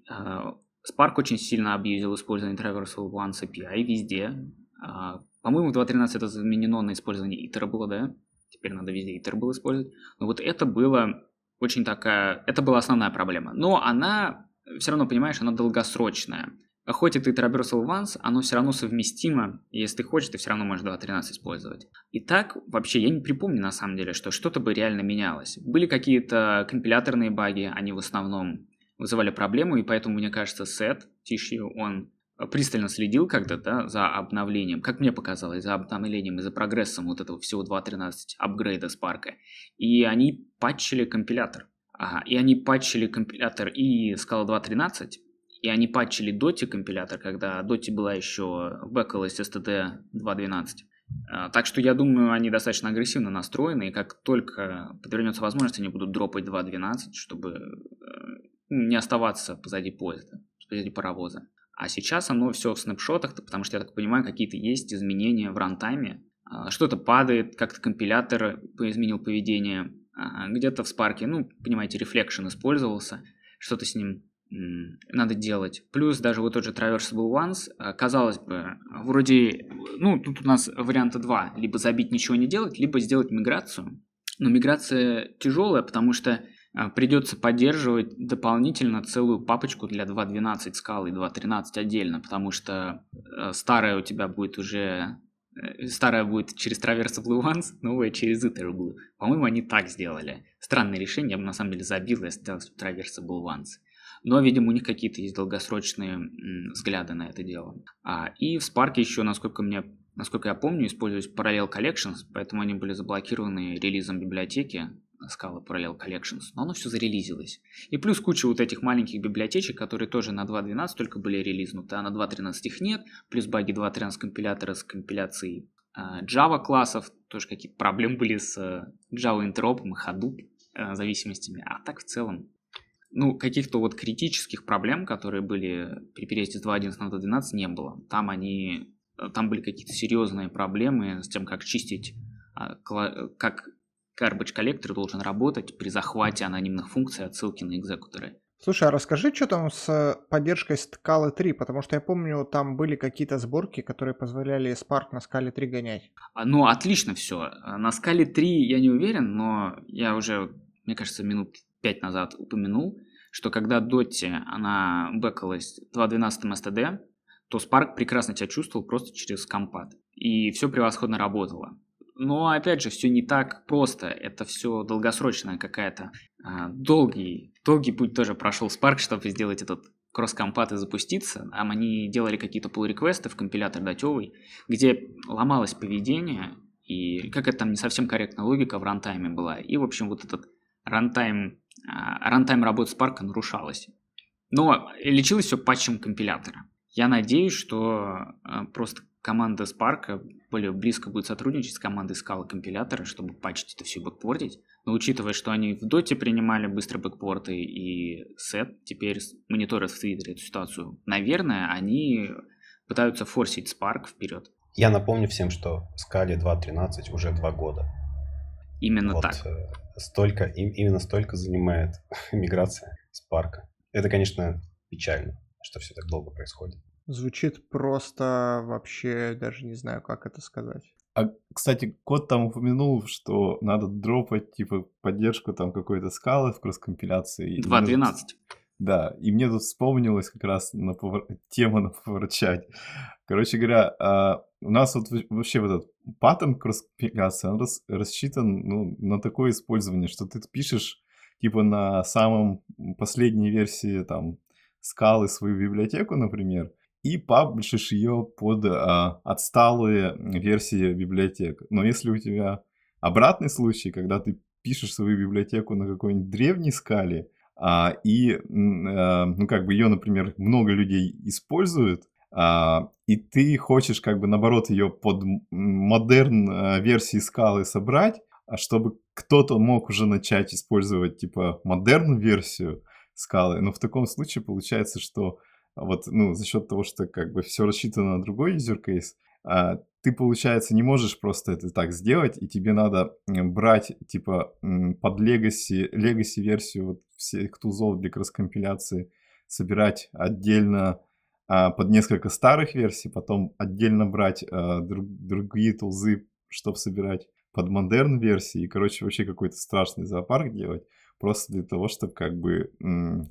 А, Spark очень сильно объездил использование traversable ones API везде. А, по-моему, в 2.13 это заменено на использование итера да? Теперь надо везде итер был использовать. Но вот это было очень такая... Это была основная проблема. Но она, все равно, понимаешь, она долгосрочная. А хоть и Traversal Once, оно все равно совместимо, если ты хочешь, ты все равно можешь 2.13 использовать. И так, вообще, я не припомню на самом деле, что что-то бы реально менялось. Были какие-то компиляторные баги, они в основном вызывали проблему, и поэтому, мне кажется, Сет, Tissue, он пристально следил когда да, за обновлением, как мне показалось, за обновлением и за прогрессом вот этого всего 2.13 апгрейда Spark. И они патчили компилятор. Ага, и они патчили компилятор и Scala 2.13, и они патчили Dota компилятор, когда Dota была еще бэкалась STD 2.12. Так что я думаю, они достаточно агрессивно настроены, и как только подвернется возможность, они будут дропать 2.12, чтобы э, не оставаться позади поезда, позади паровоза. А сейчас оно все в снапшотах, потому что, я так понимаю, какие-то есть изменения в рантайме. А, что-то падает, как-то компилятор изменил поведение. А, где-то в спарке, ну, понимаете, Reflection использовался, что-то с ним надо делать. Плюс даже вот тот же Traversable Ones, э, казалось бы, вроде, ну, тут у нас варианта два. Либо забить ничего не делать, либо сделать миграцию. Но миграция тяжелая, потому что придется поддерживать дополнительно целую папочку для 2.12 скалы и 2.13 отдельно, потому что э, старая у тебя будет уже старая будет через Traversable Ones, новая через Iterable. По-моему, они так сделали. Странное решение, я бы на самом деле забил, если сделал Traversable Ones. Но, видимо, у них какие-то есть долгосрочные взгляды на это дело. А, и в Spark еще, насколько мне Насколько я помню, используются Parallel Collections, поэтому они были заблокированы релизом библиотеки Scala Parallel Collections, но оно все зарелизилось. И плюс куча вот этих маленьких библиотечек, которые тоже на 2.12 только были релизнуты, а на 2.13 их нет, плюс баги 2.13 компилятора с компиляцией а, Java классов, тоже какие-то проблемы были с э, Java Interop Hadoop э, зависимостями, а так в целом ну, каких-то вот критических проблем, которые были при переезде с 2.11 на 2.12, не было. Там они, там были какие-то серьезные проблемы с тем, как чистить, а, как garbage коллектор должен работать при захвате анонимных функций отсылки на экзекуторы. Слушай, а расскажи, что там с поддержкой Scala 3, потому что я помню, там были какие-то сборки, которые позволяли Spark на Scala 3 гонять. А, ну, отлично все. На Scala 3 я не уверен, но я уже, мне кажется, минут 5 назад упомянул, что когда Дотти, она бэкалась 2.12 STD, то Spark прекрасно себя чувствовал просто через compat. И все превосходно работало. Но, опять же, все не так просто. Это все долгосрочная какая-то... А, долгий, долгий путь тоже прошел Spark, чтобы сделать этот cross-compat и запуститься. Там они делали какие-то pull request ы в компилятор Dotty евый, где ломалось поведение, и как это там не совсем корректная логика в runtime была. И, в общем, вот этот runtime а, runtime работы Spark нарушалась. Но лечилось все патчем компилятора. Я надеюсь, что а, просто команда Spark более близко будет сотрудничать с командой скала компилятора, чтобы патчить это все бэкпортить. Но учитывая, что они в доте принимали быстрые бэкпорты и сет, теперь мониторят в Твиттере эту ситуацию, наверное, они пытаются форсить Spark вперед. Я напомню всем, что Scala 2.13 уже два года. Именно вот, так. Э, столько, именно столько занимает миграция Spark. Это, конечно, печально, что все так долго происходит. Звучит просто вообще, даже не знаю, как это сказать. А, кстати, код там упомянул, что надо дропать, типа, поддержку там какой-то скалы в кросс-компиляции. 2.12. Да, и мне тут вспомнилась как раз на повор... тема на поворчать. Короче говоря, а, у нас вот вообще вот этот паттерн кросс-компиляции, он рас... рассчитан ну, на такое использование, что ты пишешь типа на самом последней версии там скалы свою библиотеку, например, и паблишишь ее под а, отсталые версии библиотек. Но если у тебя обратный случай, когда ты пишешь свою библиотеку на какой-нибудь древней скале, а, и, а, ну, как бы ее, например, много людей используют, а, и ты хочешь, как бы, наоборот, ее под модерн а, версии скалы собрать, а чтобы кто-то мог уже начать использовать, типа, модерн версию скалы, но в таком случае получается, что вот, ну, за счет того, что как бы все рассчитано на другой user case, а, ты, получается, не можешь просто это так сделать, и тебе надо брать, типа, под legacy, legacy версию вот всех тузов для кросс-компиляции, собирать отдельно а, под несколько старых версий, потом отдельно брать а, друг, другие тулзы, чтобы собирать под модерн версии, и, короче, вообще какой-то страшный зоопарк делать просто для того, чтобы как бы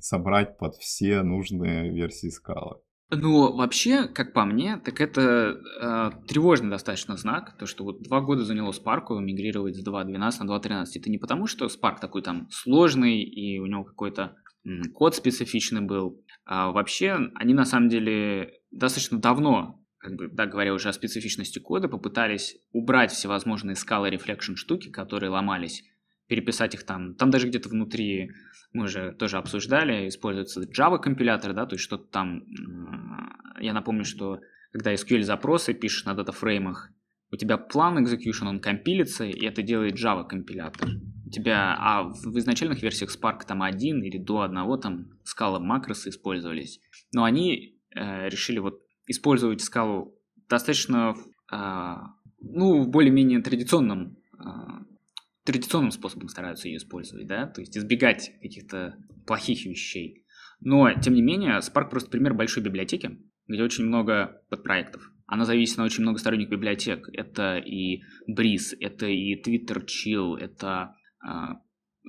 собрать под все нужные версии скалы. Ну, вообще, как по мне, так это э, тревожный достаточно знак, то, что вот два года заняло Spark мигрировать с 2.12 на 2.13. Это не потому, что Spark такой там сложный и у него какой-то м, код специфичный был, а вообще они на самом деле достаточно давно, как бы, да, говоря уже о специфичности кода, попытались убрать всевозможные скалы reflection штуки, которые ломались переписать их там. Там даже где-то внутри, мы уже тоже обсуждали, используется Java компилятор, да, то есть что-то там, я напомню, что когда SQL запросы пишешь на датафреймах, у тебя план execution, он компилится, и это делает Java компилятор. У тебя, а в изначальных версиях Spark там один или до одного там скала макросы использовались. Но они э, решили вот использовать скалу достаточно, э, ну, в более-менее традиционном э, традиционным способом стараются ее использовать, да, то есть избегать каких-то плохих вещей. Но, тем не менее, Spark просто пример большой библиотеки, где очень много подпроектов. Она зависит на очень много сторонних библиотек. Это и Breeze, это и Twitter Chill, это а,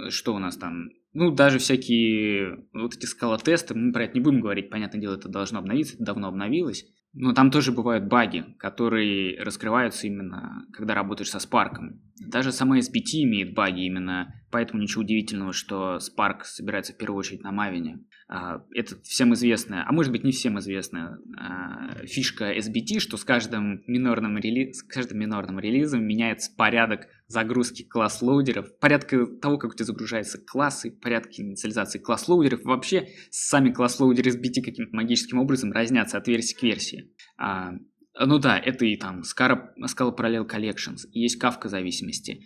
что у нас там? Ну, даже всякие вот эти скалотесты, мы про это не будем говорить, понятное дело, это должно обновиться, это давно обновилось. Но там тоже бывают баги, которые раскрываются именно, когда работаешь со Spark. Даже сама SBT имеет баги именно, поэтому ничего удивительного, что Spark собирается в первую очередь на Maven е. А, это всем известная, а может быть не всем известная а, фишка SBT, что с каждым минорным, рели... с каждым минорным релизом меняется порядок загрузки classloader ов, порядка того, как у тебя загружаются классы, порядки инициализации classloader ов. Вообще сами classloader ы SBT каким-то магическим образом разнятся от версии к версии. А, ну да, это и там Scala, Scala Parallel Collections, есть Kafka зависимости,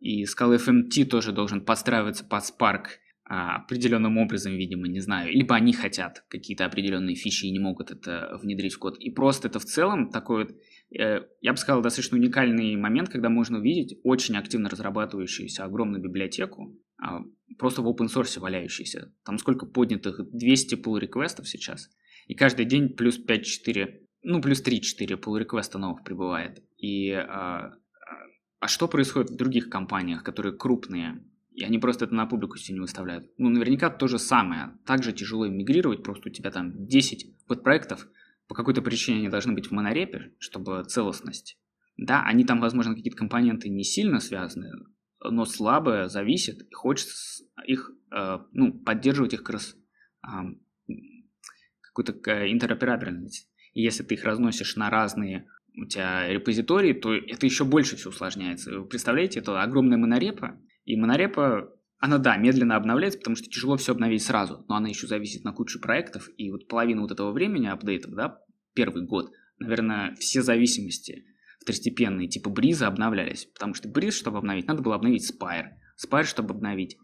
и Scala FMT тоже должен подстраиваться под Spark а, определенным образом, видимо, не знаю, либо они хотят какие-то определенные фичи и не могут это внедрить в код. И просто это в целом такой вот, я бы сказал, достаточно уникальный момент, когда можно увидеть очень активно разрабатывающуюся огромную библиотеку, а, просто в open source валяющуюся. Там сколько поднятых? 200 pull реквестов сейчас. И каждый день плюс 5-4, ну плюс 3-4 pull реквеста новых прибывает. И а, а, что происходит в других компаниях, которые крупные? и они просто это на публику себе не выставляют. Ну, наверняка то же самое. Также тяжело мигрировать, просто у тебя там 10 подпроектов, по какой-то причине они должны быть в монорепе, чтобы целостность. Да, они там, возможно, какие-то компоненты не сильно связаны, но слабо зависит, и хочется их, э, ну, поддерживать их как раз э, какую-то интероперабельность. И если ты их разносишь на разные у тебя репозитории, то это еще больше все усложняется. Вы представляете, это огромная монорепа, и монорепа, она, да, медленно обновляется, потому что тяжело все обновить сразу, но она еще зависит на кучу проектов, и вот половина вот этого времени апдейтов, да, первый год, наверное, все зависимости второстепенные, типа Бриза, обновлялись. Потому что Бриз, чтобы обновить, надо было обновить Spire. Spire, чтобы обновить,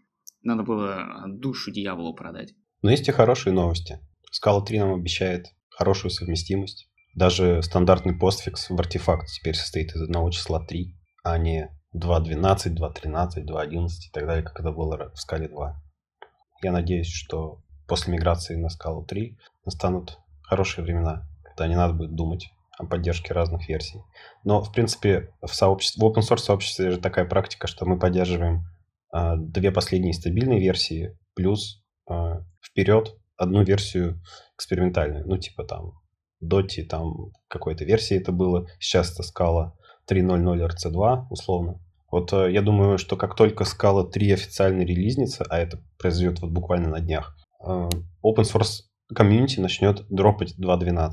надо было душу дьяволу продать. Но есть и хорошие новости. Scala 3 нам обещает хорошую совместимость. Даже стандартный постфикс в артефакт теперь состоит из одного числа 3, а не 2.12, 2.13, 2.11 и так далее, как это было в скале 2. Я надеюсь, что после миграции на скалу 3 настанут хорошие времена, когда не надо будет думать о поддержке разных версий. Но, в принципе, в, сообществе, в open source сообществе же такая практика, что мы поддерживаем э, две последние стабильные версии, плюс э, вперед одну версию экспериментальную. Ну, типа там Доти, там какой-то версии это было. Сейчас это скала 3.0.0 RC2, условно. Вот э, я думаю, что как только скала 3 официально релизнится, а это произойдет вот буквально на днях, э, open source комьюнити начнет дропать 2.12.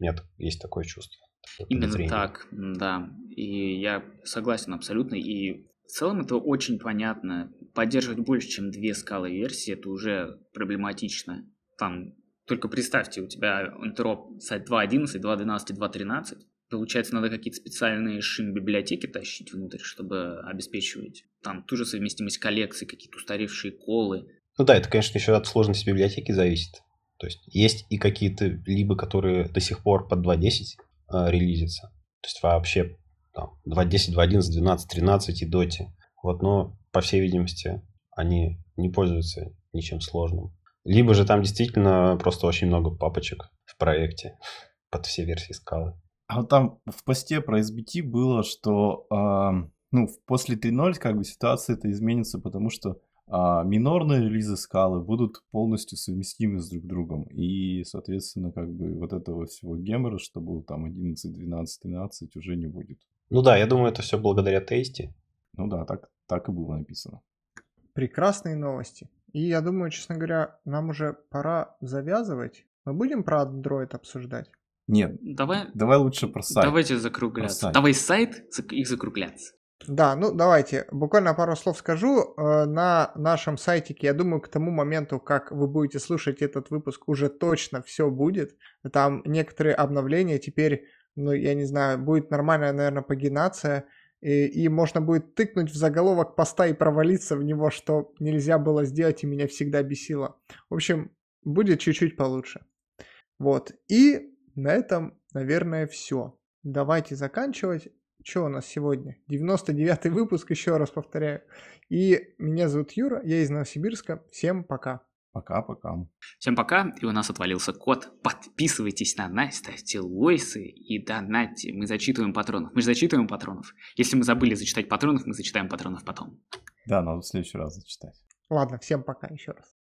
У меня есть такое чувство. Именно так, да. И я согласен абсолютно. И в целом это очень понятно. Поддерживать больше, чем две скалы версии, это уже проблематично. Там только представьте, у тебя интероп сайт 2.11, 2.12 и 2.13. Получается, надо какие-то специальные шим-библиотеки тащить внутрь, чтобы обеспечивать там ту же совместимость коллекций, какие-то устаревшие колы. Ну да, это, конечно, еще от сложности библиотеки зависит. То есть есть и какие-то либо, которые до сих пор под 2.10 э, релизятся. То есть вообще там 2.10, 2.11, 12, 13 и доти. Вот, но, по всей видимости, они не пользуются ничем сложным. Либо же там действительно просто очень много папочек в проекте под все версии скалы. А вот там в посте про SBT было, что а, ну, после 3.0 как бы ситуация это изменится, потому что а, минорные релизы скалы будут полностью совместимы с друг другом. И, соответственно, как бы вот этого всего гемора, что был там 11, 12, 13, уже не будет. Ну да, я думаю, это все благодаря тесте. Ну да, так, так и было написано. Прекрасные новости. И я думаю, честно говоря, нам уже пора завязывать. Мы будем про Android обсуждать? Нет, Давай, давай лучше про сайт. давайте закругляться. Про сайт. Давай сайт и закругляться. Да, ну давайте, буквально пару слов скажу. Э, На нашем сайтике, я думаю, к тому моменту, как вы будете слушать этот выпуск, уже точно все будет. Там некоторые обновления теперь, ну я не знаю, будет нормальная, наверное, пагинация. И, и можно будет тыкнуть в заголовок поста и провалиться в него, что нельзя было сделать и меня всегда бесило. В общем, будет чуть-чуть получше. Вот. И на этом, наверное, все. Давайте заканчивать. Что у нас сегодня? 99-й выпуск, еще раз повторяю. И меня зовут Юра, я из Новосибирска. Всем пока. Пока-пока. Всем пока, и у нас отвалился код. Подписывайтесь на нас, ставьте лойсы и донатьте. Мы зачитываем патронов. Мы же зачитываем патронов. Если мы забыли зачитать патронов, мы зачитаем патронов потом. Да, надо в следующий раз зачитать. Ладно, всем пока еще раз.